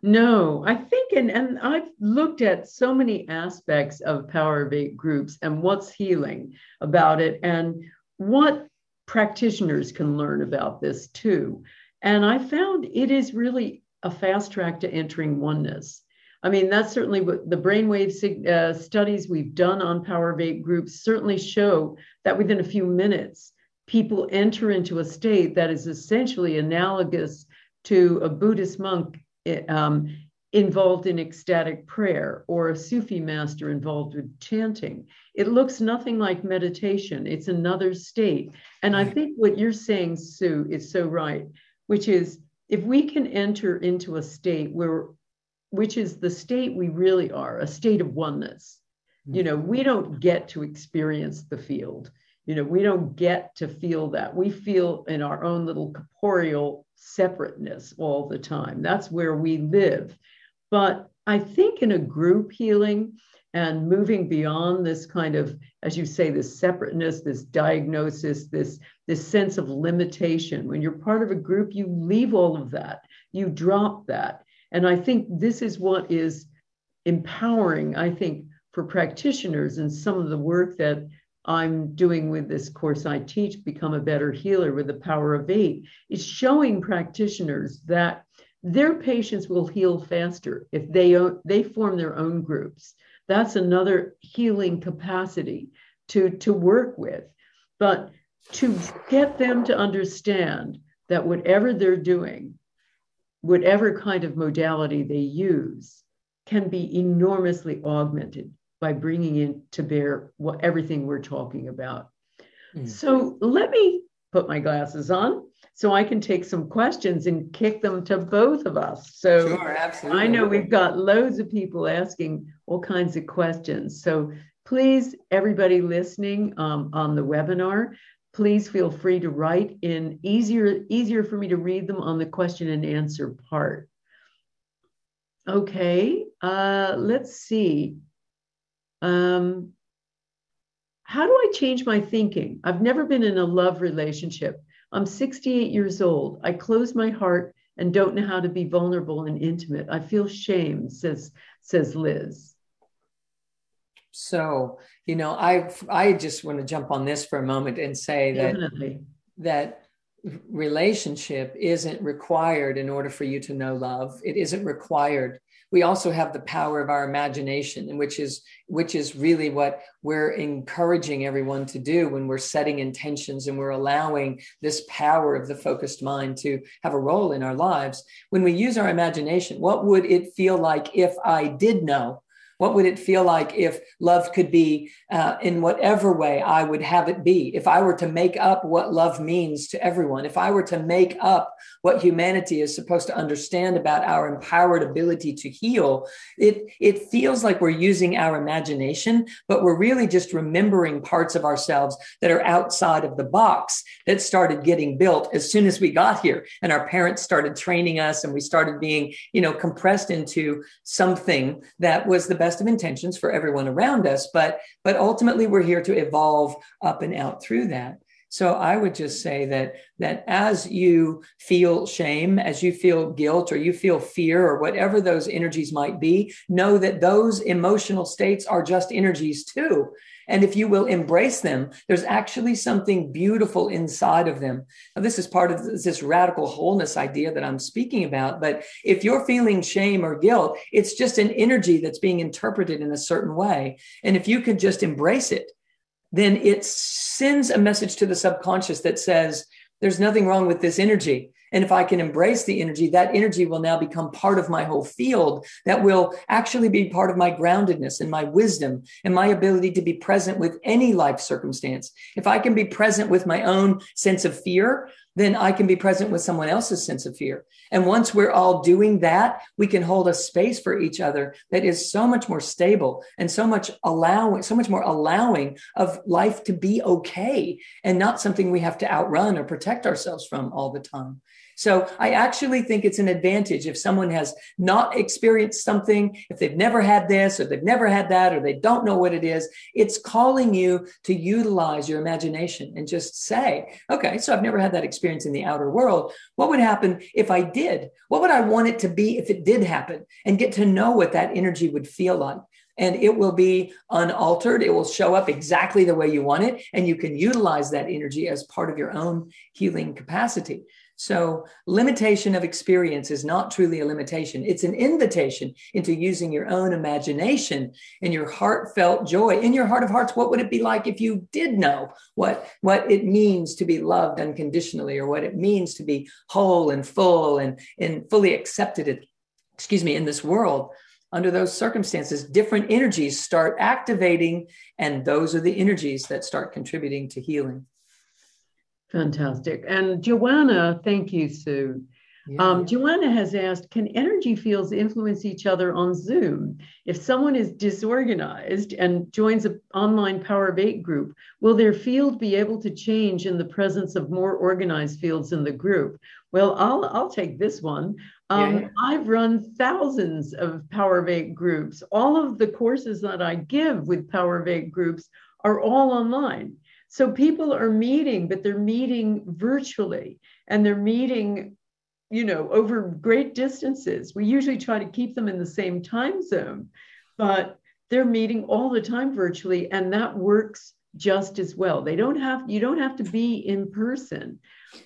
No, I think, and, and I've looked at so many aspects of Power of Eight groups and what's healing about it and what practitioners can learn about this too. And I found it is really a fast track to entering oneness. I mean, that's certainly what the brainwave uh, studies we've done on Power of Eight groups certainly show that within a few minutes, people enter into a state that is essentially analogous to a Buddhist monk um, involved in ecstatic prayer or a Sufi master involved with chanting. It looks nothing like meditation, it's another state. And I think what you're saying, Sue, is so right, which is if we can enter into a state where, which is the state we really are, a state of oneness. You know, we don't get to experience the field. You know, we don't get to feel that. We feel in our own little corporeal separateness all the time. That's where we live. But I think in a group healing and moving beyond this kind of, as you say, this separateness, this diagnosis, this, this sense of limitation, when you're part of a group, you leave all of that, you drop that. And I think this is what is empowering, I think, for practitioners and some of the work that I'm doing with this course I teach, Become a Better Healer with the Power of Eight, is showing practitioners that their patients will heal faster if they they form their own groups. That's another healing capacity to to work with. But to get them to understand that whatever they're doing whatever kind of modality they use can be enormously augmented by bringing in to bear what everything we're talking about mm. so let me put my glasses on so I can take some questions and kick them to both of us. So sure, absolutely. I know we've got loads of people asking all kinds of questions. So please, everybody listening um, on the webinar, please feel free to write in easier easier for me to read them on the question and answer part. Okay, uh, let's see. Um, how do I change my thinking? I've never been in a love relationship. I'm 68 years old. I close my heart and don't know how to be vulnerable and intimate. I feel shame, says says Liz. So, you know, I I just want to jump on this for a moment and say that Definitely. that relationship isn't required in order for you to know love. It isn't required we also have the power of our imagination and which is which is really what we're encouraging everyone to do when we're setting intentions and we're allowing this power of the focused mind to have a role in our lives. When we use our imagination what would it feel like if i did know what would it feel like if love could be uh, in whatever way I would have it be? If I were to make up what love means to everyone, if I were to make up what humanity is supposed to understand about our empowered ability to heal, it, it feels like we're using our imagination, but we're really just remembering parts of ourselves that are outside of the box that started getting built as soon as we got here. And our parents started training us and we started being, you know, compressed into something that was the best best of intentions for everyone around us, but but ultimately we're here to evolve up and out through that. So I would just say that that as you feel shame, as you feel guilt or you feel fear or whatever those energies might be, know that those emotional states are just energies too. And if you will embrace them, there's actually something beautiful inside of them. Now, this is part of this radical wholeness idea that I'm speaking about. But if you're feeling shame or guilt, it's just an energy that's being interpreted in a certain way. And if you could just embrace it, then it sends a message to the subconscious that says, there's nothing wrong with this energy. And if I can embrace the energy, that energy will now become part of my whole field that will actually be part of my groundedness and my wisdom and my ability to be present with any life circumstance. If I can be present with my own sense of fear, then I can be present with someone else's sense of fear. And once we're all doing that, we can hold a space for each other that is so much more stable and so much allowing, so much more allowing of life to be okay and not something we have to outrun or protect ourselves from all the time. So I actually think it's an advantage if someone has not experienced something, if they've never had this or they've never had that or they don't know what it is, it's calling you to utilize your imagination and just say, okay, so I've never had that experience in the outer world. What would happen if I did? What would I want it to be if it did happen? And get to know what that energy would feel like. and it will be unaltered. It will show up exactly the way you want it. And you can utilize that energy as part of your own healing capacity. So, limitation of experience is not truly a limitation. It's an invitation into using your own imagination and your heartfelt joy. In your heart of hearts, what would it be like if you did know what, what it means to be loved unconditionally or what it means to be whole and full and, and fully accepted, excuse me, in this world? Under those circumstances, different energies start activating, and those are the energies that start contributing to healing. Fantastic. And Joanna, thank you, Sue. Yeah. Um, Joanna has asked Can energy fields influence each other on Zoom? If someone is disorganized and joins an online Power of Eight group, will their field be able to change in the presence of more organized fields in the group? Well, I'll, I'll take this one. Um, yeah. I've run thousands of Power of Eight groups. All of the courses that I give with Power of Eight groups are all online. So people are meeting, but they're meeting virtually and they're meeting, you know, over great distances. We usually try to keep them in the same time zone, but they're meeting all the time virtually and that works just as well. They don't have, you don't have to be in person.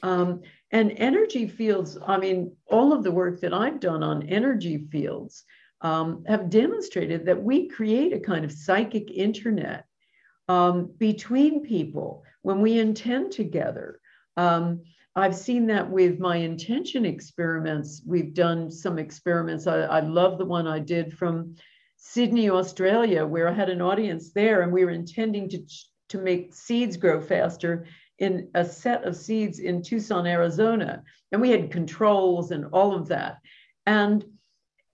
Um, and energy fields, I mean, all of the work that I've done on energy fields um, have demonstrated that we create a kind of psychic internet um, between people when we intend together. Um, I've seen that with my intention experiments. We've done some experiments. I, I, love the one I did from Sydney, Australia, where I had an audience there and we were intending to, to make seeds grow faster in a set of seeds in Tucson, Arizona. And we had controls and all of that. And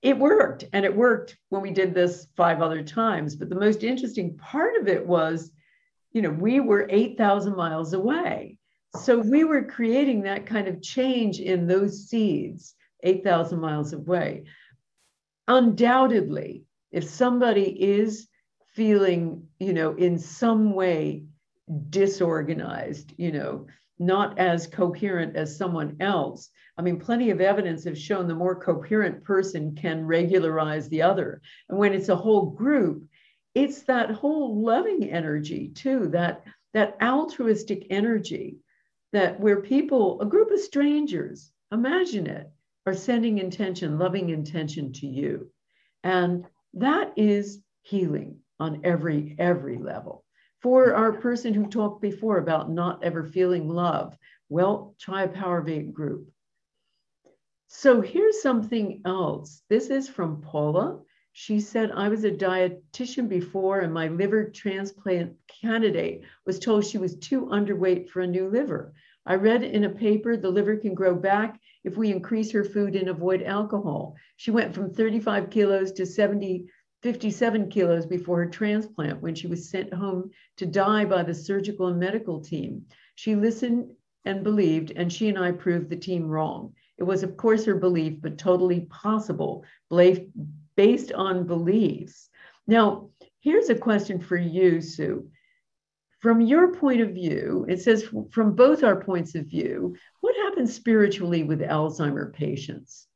it worked and it worked when we did this five other times but the most interesting part of it was you know we were 8000 miles away. So we were creating that kind of change in those seeds 8000 miles away. Undoubtedly if somebody is feeling you know in some way disorganized you know not as coherent as someone else I mean, plenty of evidence have shown the more coherent person can regularize the other. And when it's a whole group, it's that whole loving energy too, that, that altruistic energy that where people, a group of strangers, imagine it, are sending intention, loving intention to you. And that is healing on every, every level. For mm-hmm. our person who talked before about not ever feeling love, well, try a Power of Eight group so here's something else. This is from Paula. She said, I was a dietitian before, and my liver transplant candidate was told she was too underweight for a new liver. I read in a paper the liver can grow back if we increase her food and avoid alcohol. She went from 35 kilos to 70, 57 kilos before her transplant when she was sent home to die by the surgical and medical team. She listened and believed, and she and I proved the team wrong. It was, of course, her belief, but totally possible, based on beliefs. Now, here's a question for you, Sue. From your point of view, it says from both our points of view, what happens spiritually with Alzheimer patients?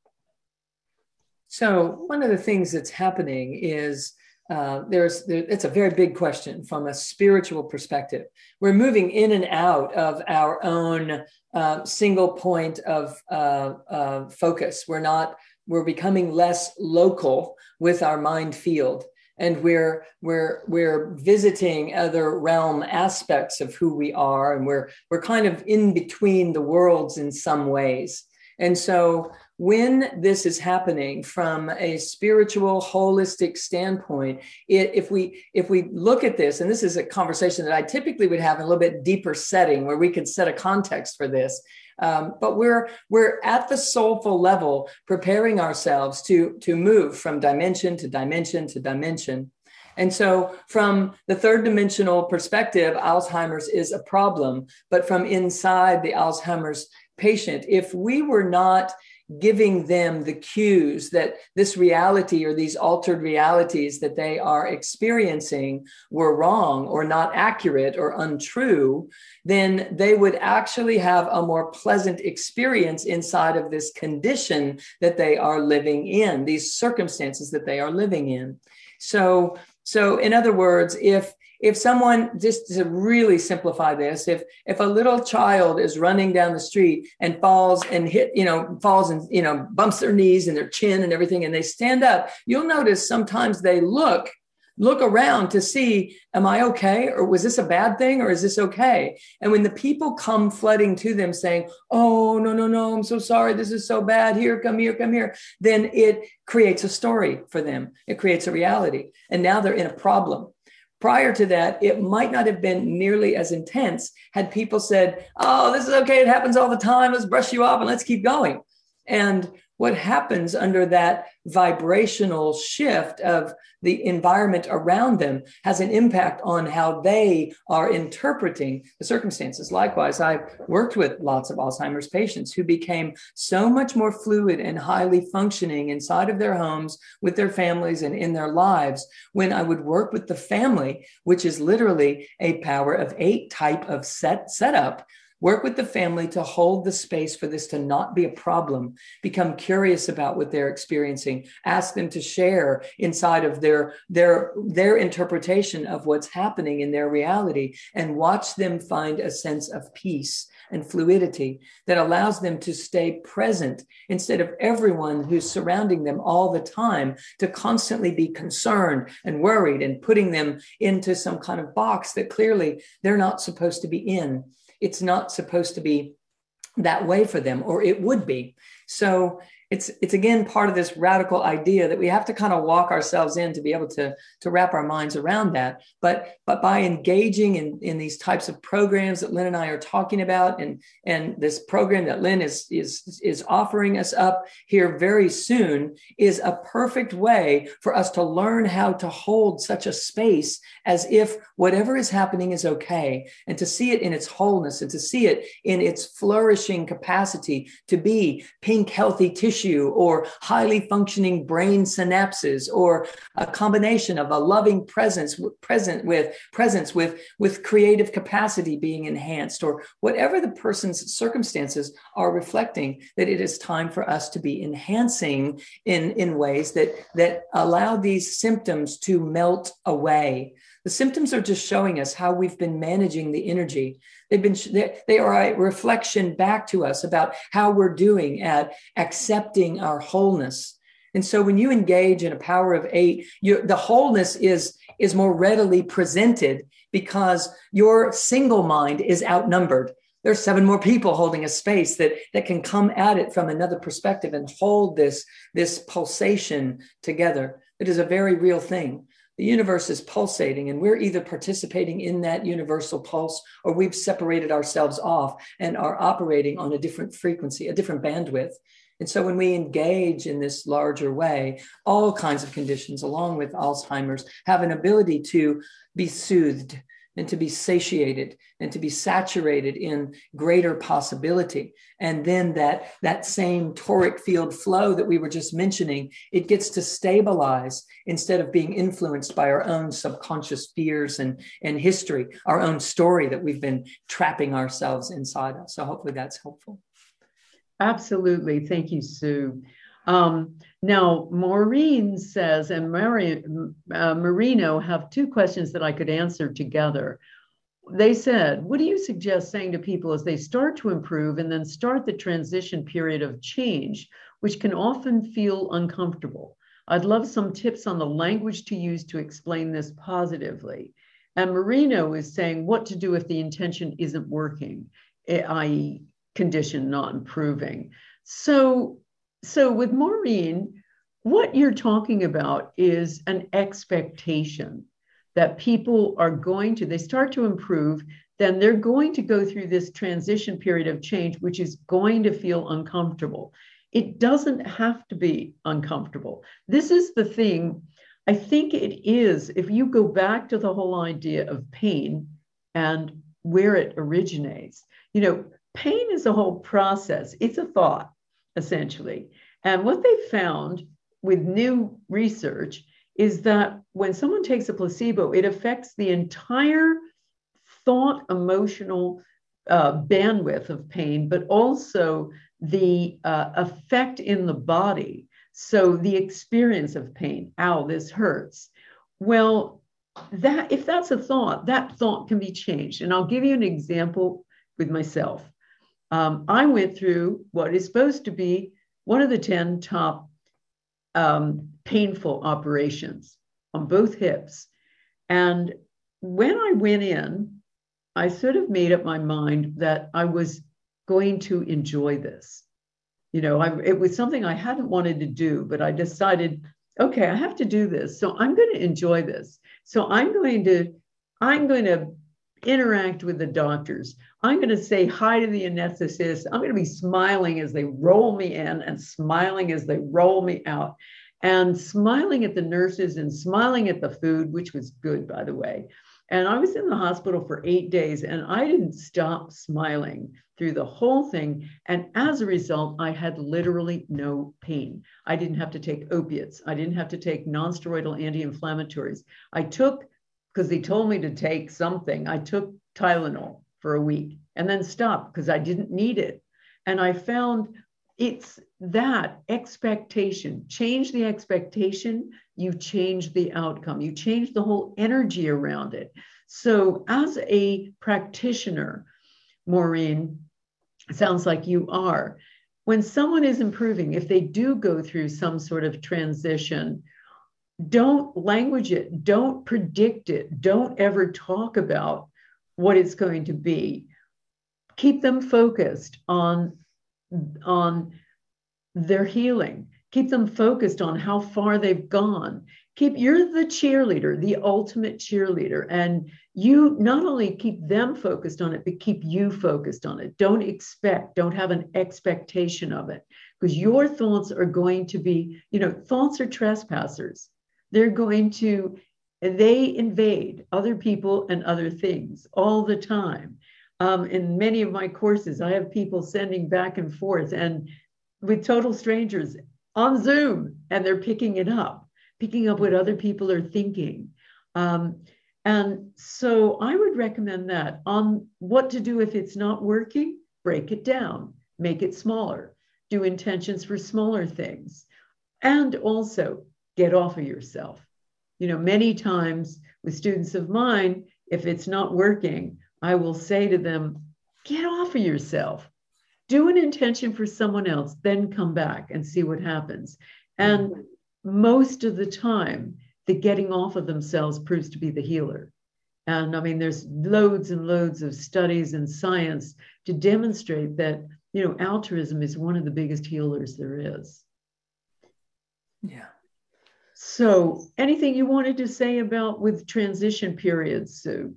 So, one of the things that's happening is uh, there's there, it's a very big question from a spiritual perspective. We're moving in and out of our own uh, single point of uh, focus. We're not we're becoming less local with our mind field, and we're we're we're visiting other realm aspects of who we are, and we're we're kind of in between the worlds in some ways. And so when this is happening from a spiritual holistic standpoint it, if we if we look at this and this is a conversation that i typically would have in a little bit deeper setting where we could set a context for this um, but we're we're at the soulful level preparing ourselves to to move from dimension to dimension to dimension and so, from the third dimensional perspective, Alzheimer's is a problem. But from inside the Alzheimer's patient, if we were not giving them the cues that this reality or these altered realities that they are experiencing were wrong or not accurate or untrue, then they would actually have a more pleasant experience inside of this condition that they are living in, these circumstances that they are living in. So, So, in other words, if if someone just to really simplify this if if a little child is running down the street and falls and hit you know falls and you know bumps their knees and their chin and everything and they stand up you'll notice sometimes they look look around to see am i okay? Or was this a bad thing or is this okay? And when the people come flooding to them saying oh no no no i'm so sorry. This is so bad. Here come here come here. Then it creates a story for them. It creates a reality. And now they're in a problem prior to that it might not have been nearly as intense had people said oh this is okay. It happens all the time. Let's brush you off and let's keep going. And what happens under that vibrational shift of the environment around them has an impact on how they are interpreting the circumstances. Likewise, I've worked with lots of Alzheimer's patients who became so much more fluid and highly functioning inside of their homes with their families and in their lives when I would work with the family, which is literally a power of eight type of set setup Work with the family to hold the space for this to not be a problem. Become curious about what they're experiencing. Ask them to share inside of their, their, their interpretation of what's happening in their reality and watch them find a sense of peace and fluidity that allows them to stay present instead of everyone who's surrounding them all the time to constantly be concerned and worried and putting them into some kind of box that clearly they're not supposed to be in it's not supposed to be that way for them, or it would be. So it's it's again part of this radical idea that we have to kind of walk ourselves in to be able to to wrap our minds around that. But but by engaging in in these types of programs that lynne and i are talking about and and this program that lynne is is is offering us up here very soon is a perfect way for us to learn how to hold such a space as if whatever is happening is okay and to see it in its wholeness and to see it in its flourishing capacity to be pink healthy tissue tissue or highly functioning brain synapses or a combination of a loving presence present with presence with with creative capacity being enhanced or whatever the person's circumstances are reflecting that it is time for us to be enhancing in in ways that that allow these symptoms to melt away the symptoms are just showing us how we've been managing the energy. They've been they are a reflection back to us about how we're doing at accepting our wholeness. And so when you engage in a power of eight, you, the wholeness is is more readily presented because your single mind is outnumbered. There's seven more people holding a space that that can come at it from another perspective and hold this this pulsation together. It is a very real thing the universe is pulsating and we're either participating in that universal pulse or we've separated ourselves off and are operating on a different frequency, a different bandwidth. And so when we engage in this larger way, all kinds of conditions, along with Alzheimer's, have an ability to be soothed, and to be satiated and to be saturated in greater possibility. And then that that same toric field flow that we were just mentioning it gets to stabilize instead of being influenced by our own subconscious fears and and history our own story that we've been trapping ourselves inside of. So hopefully that's helpful. Absolutely. Thank you sue um, now, Maureen says, and Mari, uh, Marino have two questions that I could answer together. They said, What do you suggest saying to people as they start to improve and then start the transition period of change, which can often feel uncomfortable? I'd love some tips on the language to use to explain this positively. And Marino is saying what to do if the intention isn't working, i.e., condition not improving. So so with Maureen, what you're talking about is an expectation that people are going to, they start to improve, then they're going to go through this transition period of change, which is going to feel uncomfortable. It doesn't have to be uncomfortable. This is the thing. I think it is, if you go back to the whole idea of pain and where it originates, you know, pain is a whole process, it's a thought essentially. And what they found with new research is that when someone takes a placebo, it affects the entire thought, emotional uh, bandwidth of pain, but also the uh, effect in the body. So the experience of pain, ow, this hurts. Well, that if that's a thought, that thought can be changed. And I'll give you an example with myself. Um, I went through what is supposed to be one of the 10 top um, painful operations on both hips. And when I went in, I sort of made up my mind that I was going to enjoy this. You know, I, it was something I hadn't wanted to do, but I decided, okay, I have to do this. So I'm going to enjoy this. So I'm going to, I'm going to interact with the doctors. I'm going to say hi to the anesthetist. I'm going to be smiling as they roll me in and smiling as they roll me out and smiling at the nurses and smiling at the food, which was good, by the way. And I was in the hospital for eight days and I didn't stop smiling through the whole thing. And as a result, I had literally no pain. I didn't have to take opiates, I didn't have to take nonsteroidal anti inflammatories. I took, because they told me to take something, I took Tylenol for a week and then stopped because I didn't need it. And I found it's that expectation. Change the expectation you change the outcome. You change the whole energy around it. So as a practitioner maureen sounds like you are when someone is improving if they do go through some sort of transition don't language it don't predict it don't ever talk about what it's going to be keep them focused on on their healing. Keep them focused on how far they've gone. Keep you're the cheerleader, the ultimate cheerleader, and you not only keep them focused on it, but keep you focused on it. Don't expect, don't have an expectation of it, because your thoughts are going to be, you know, thoughts are trespassers. They're going to, they invade other people and other things all the time. Um, in many of my courses, I have people sending back and forth and with total strangers on Zoom, and they're picking it up, picking up what other people are thinking. Um, and so I would recommend that on what to do if it's not working, break it down, make it smaller, do intentions for smaller things, and also get off of yourself. You know, many times with students of mine, if it's not working, I will say to them, get off of yourself. Do an intention for someone else, then come back and see what happens. And mm-hmm. most of the time, the getting off of themselves proves to be the healer. And I mean, there's loads and loads of studies and science to demonstrate that, you know, altruism is one of the biggest healers there is. Yeah. So, anything you wanted to say about with transition periods, Sue?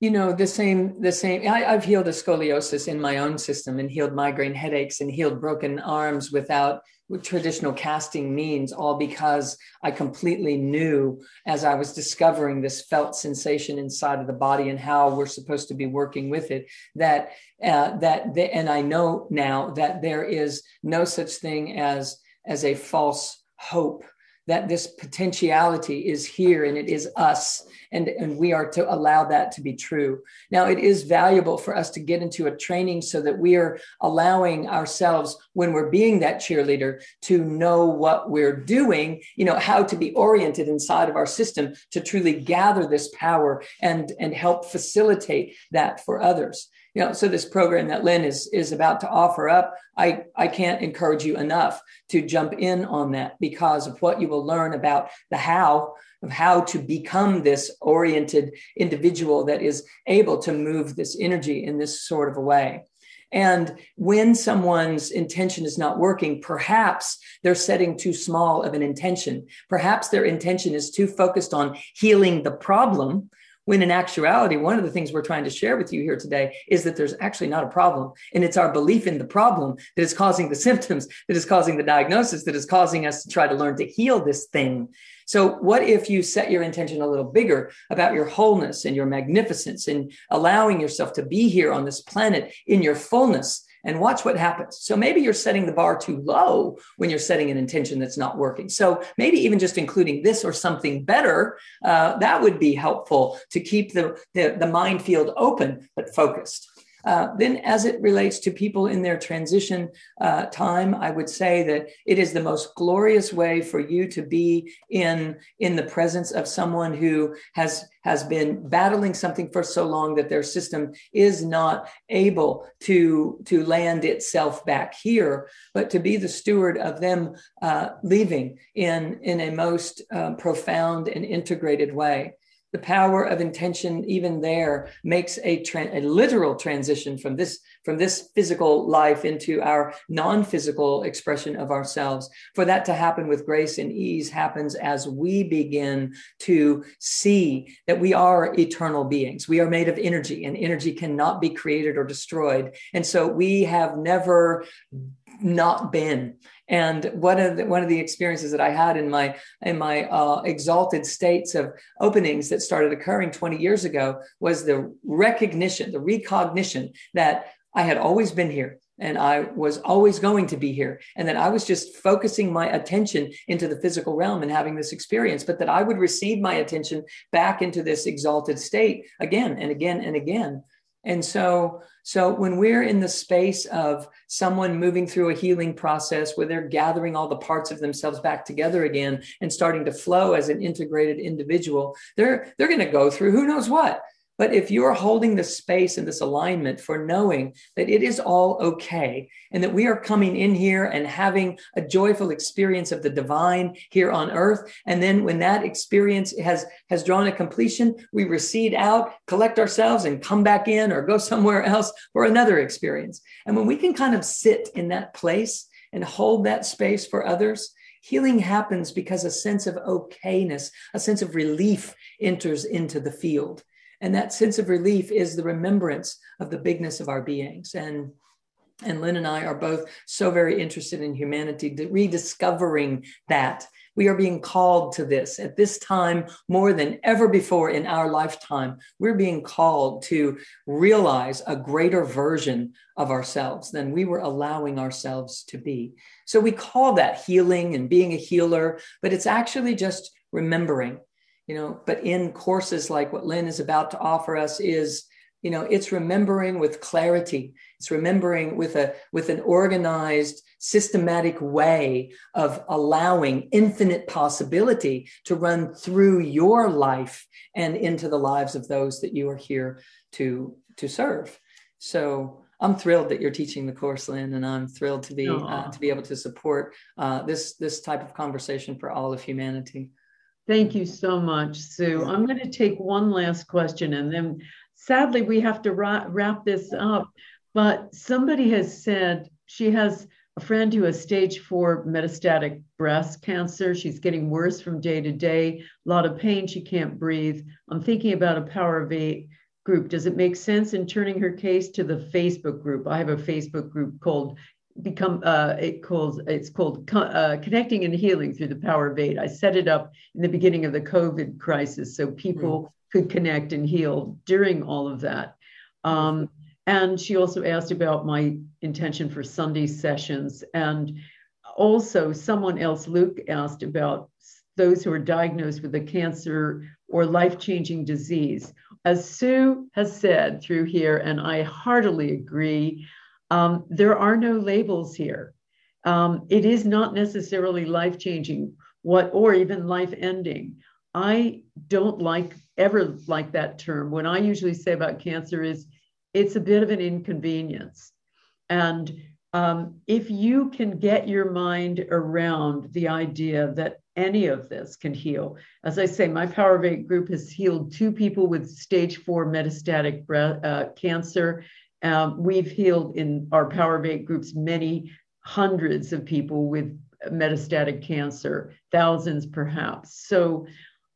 you know the same the same I, have healed a scoliosis in my own system and healed migraine headaches and healed broken arms without traditional casting means all because i completely knew as i was discovering this felt sensation inside of the body and how we're supposed to be working with it that uh, that the, and i know now that there is no such thing as as a false hope that this potentiality is here and it is us and, and we are to allow that to be true. Now it is valuable for us to get into a training so that we are allowing ourselves when we're being that cheerleader to know what we're doing you know how to be oriented inside of our system to truly gather this power and and help facilitate that for others you know so this program that lynne is is about to offer up i i can't encourage you enough to jump in on that because of what you will learn about the how of how to become this oriented individual that is able to move this energy in this sort of a way and when someone's intention is not working, perhaps they're setting too small of an intention. Perhaps their intention is too focused on healing the problem when in actuality, one of the things we're trying to share with you here today is that there's actually not a problem. And it's our belief in the problem that is causing the symptoms, that is causing the diagnosis, that is causing us to try to learn to heal this thing. So, what if you set your intention a little bigger about your wholeness and your magnificence and allowing yourself to be here on this planet in your fullness? And watch what happens. So maybe you're setting the bar too low when you're setting an intention that's not working. So maybe even just including this or something better, uh, that would be helpful to keep the, the, the mind field open but focused. Uh, then, as it relates to people in their transition uh, time, I would say that it is the most glorious way for you to be in in the presence of someone who has has been battling something for so long that their system is not able to to land itself back here, but to be the steward of them uh, leaving in in a most uh, profound and integrated way the power of intention even there makes a, tra- a literal transition from this from this physical life into our non-physical expression of ourselves. For that to happen with grace and ease happens as we begin to see that we are eternal beings. We are made of energy and energy cannot be created or destroyed. And so we have never not been and one of the, one of the experiences that I had in my in my uh, exalted states of openings that started occurring 20 years ago was the recognition, the recognition that I had always been here and I was always going to be here. And that I was just focusing my attention into the physical realm and having this experience, but that I would receive my attention back into this exalted state again and again and again. And so, so when we're in the space of someone moving through a healing process where they're gathering all the parts of themselves back together again and starting to flow as an integrated individual, they're they're going to go through who knows what. But if you're holding this space and this alignment for knowing that it is all okay and that we are coming in here and having a joyful experience of the divine here on earth, and then when that experience has has drawn a completion, we recede out, collect ourselves, and come back in or go somewhere else for another experience. And when we can kind of sit in that place and hold that space for others, healing happens because a sense of okayness, a sense of relief enters into the field. And that sense of relief is the remembrance of the bigness of our beings. And and Lynne and I are both so very interested in humanity, rediscovering that. We are being called to this at this time more than ever before in our lifetime. We're being called to realize a greater version of ourselves than we were allowing ourselves to be. So we call that healing and being a healer, but it's actually just remembering you know but in courses like what lynne is about to offer us is you know it's remembering with clarity. It's remembering with a with an organized systematic way of allowing infinite possibility to run through your life and into the lives of those that you are here to to serve. So I'm thrilled that you're teaching the course, Lynne, and I'm thrilled to be uh, to be able to support uh, this this type of conversation for all of humanity. Thank you so much, Sue. I'm going to take one last question and then sadly we have to ra- wrap this up. But somebody has said she has a friend who has stage four metastatic breast cancer. She's getting worse from day to day, a lot of pain, she can't breathe. I'm thinking about a power of eight group. Does it make sense in turning her case to the Facebook group? I have a Facebook group called become uh, it calls it's called uh, connecting and healing through the power of eight. I set it up in the beginning of the COVID crisis so people mm. could connect and heal during all of that. Um, and she also asked about my intention for Sunday sessions. And also, someone else, Luke, asked about those who are diagnosed with a cancer or life changing disease. As Sue has said through here, and I heartily agree, um, there are no labels here. Um, it is not necessarily life changing, what or even life ending. I don't like ever like that term. What I usually say about cancer is it's a bit of an inconvenience. And um, if you can get your mind around the idea that any of this can heal, as I say, my Power of Eight group has healed two people with stage four metastatic breast, uh, cancer um, we've healed in our Power of Eight groups many hundreds of people with metastatic cancer, thousands perhaps. So,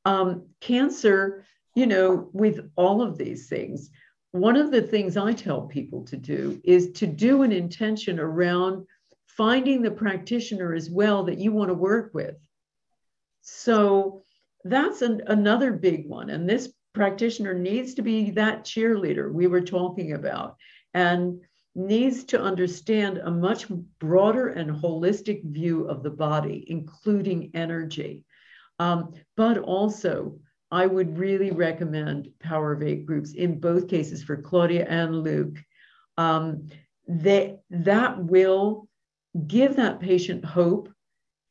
um, cancer, you know, with all of these things, one of the things I tell people to do is to do an intention around finding the practitioner as well that you want to work with. So, that's an, another big one. And this practitioner needs to be that cheerleader we were talking about and needs to understand a much broader and holistic view of the body, including energy. Um, but also, I would really recommend Power of Eight groups in both cases for Claudia and Luke. Um, they, that will give that patient hope.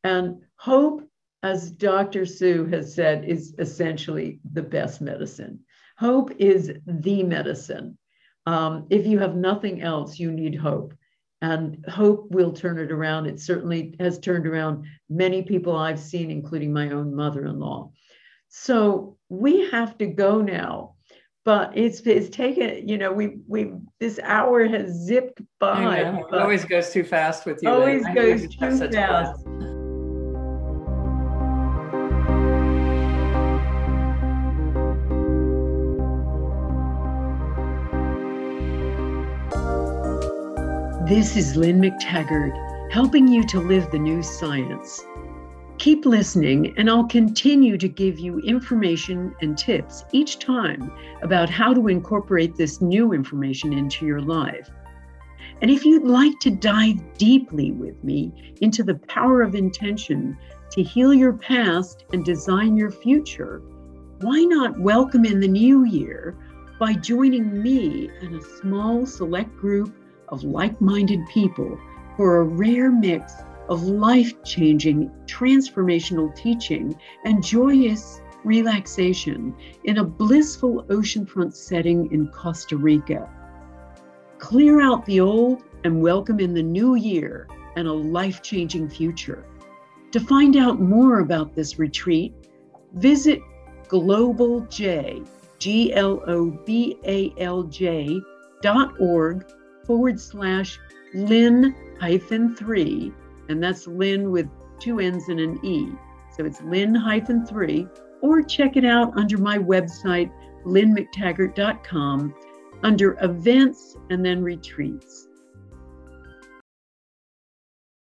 And hope, as Dr. Sue has said, is essentially the best medicine. Hope is the medicine. Um, if you have nothing else, you need hope. And hope will turn it around. It certainly has turned around many people I've seen, including my own mother in law. So we have to go now but it's it's taken you know we we this hour has zipped by it always goes too fast with you always goes too fast This is Lynne McTaggart, helping you to live the new science. Keep listening, and I'll continue to give you information and tips each time about how to incorporate this new information into your life. And if you'd like to dive deeply with me into the power of intention to heal your past and design your future, why not welcome in the new year by joining me and a small select group of like minded people for a rare mix of life changing, transformational teaching and joyous relaxation in a blissful oceanfront setting in Costa Rica. Clear out the old and welcome in the new year and a life changing future. To find out more about this retreat, visit globalj, G L O B A L J dot org forward slash Lynne hyphen three and that's Lynne with two N's and an E. So it's Lynne hyphen three, or check it out under my website, lynnemctaggart.com, under events and then retreats.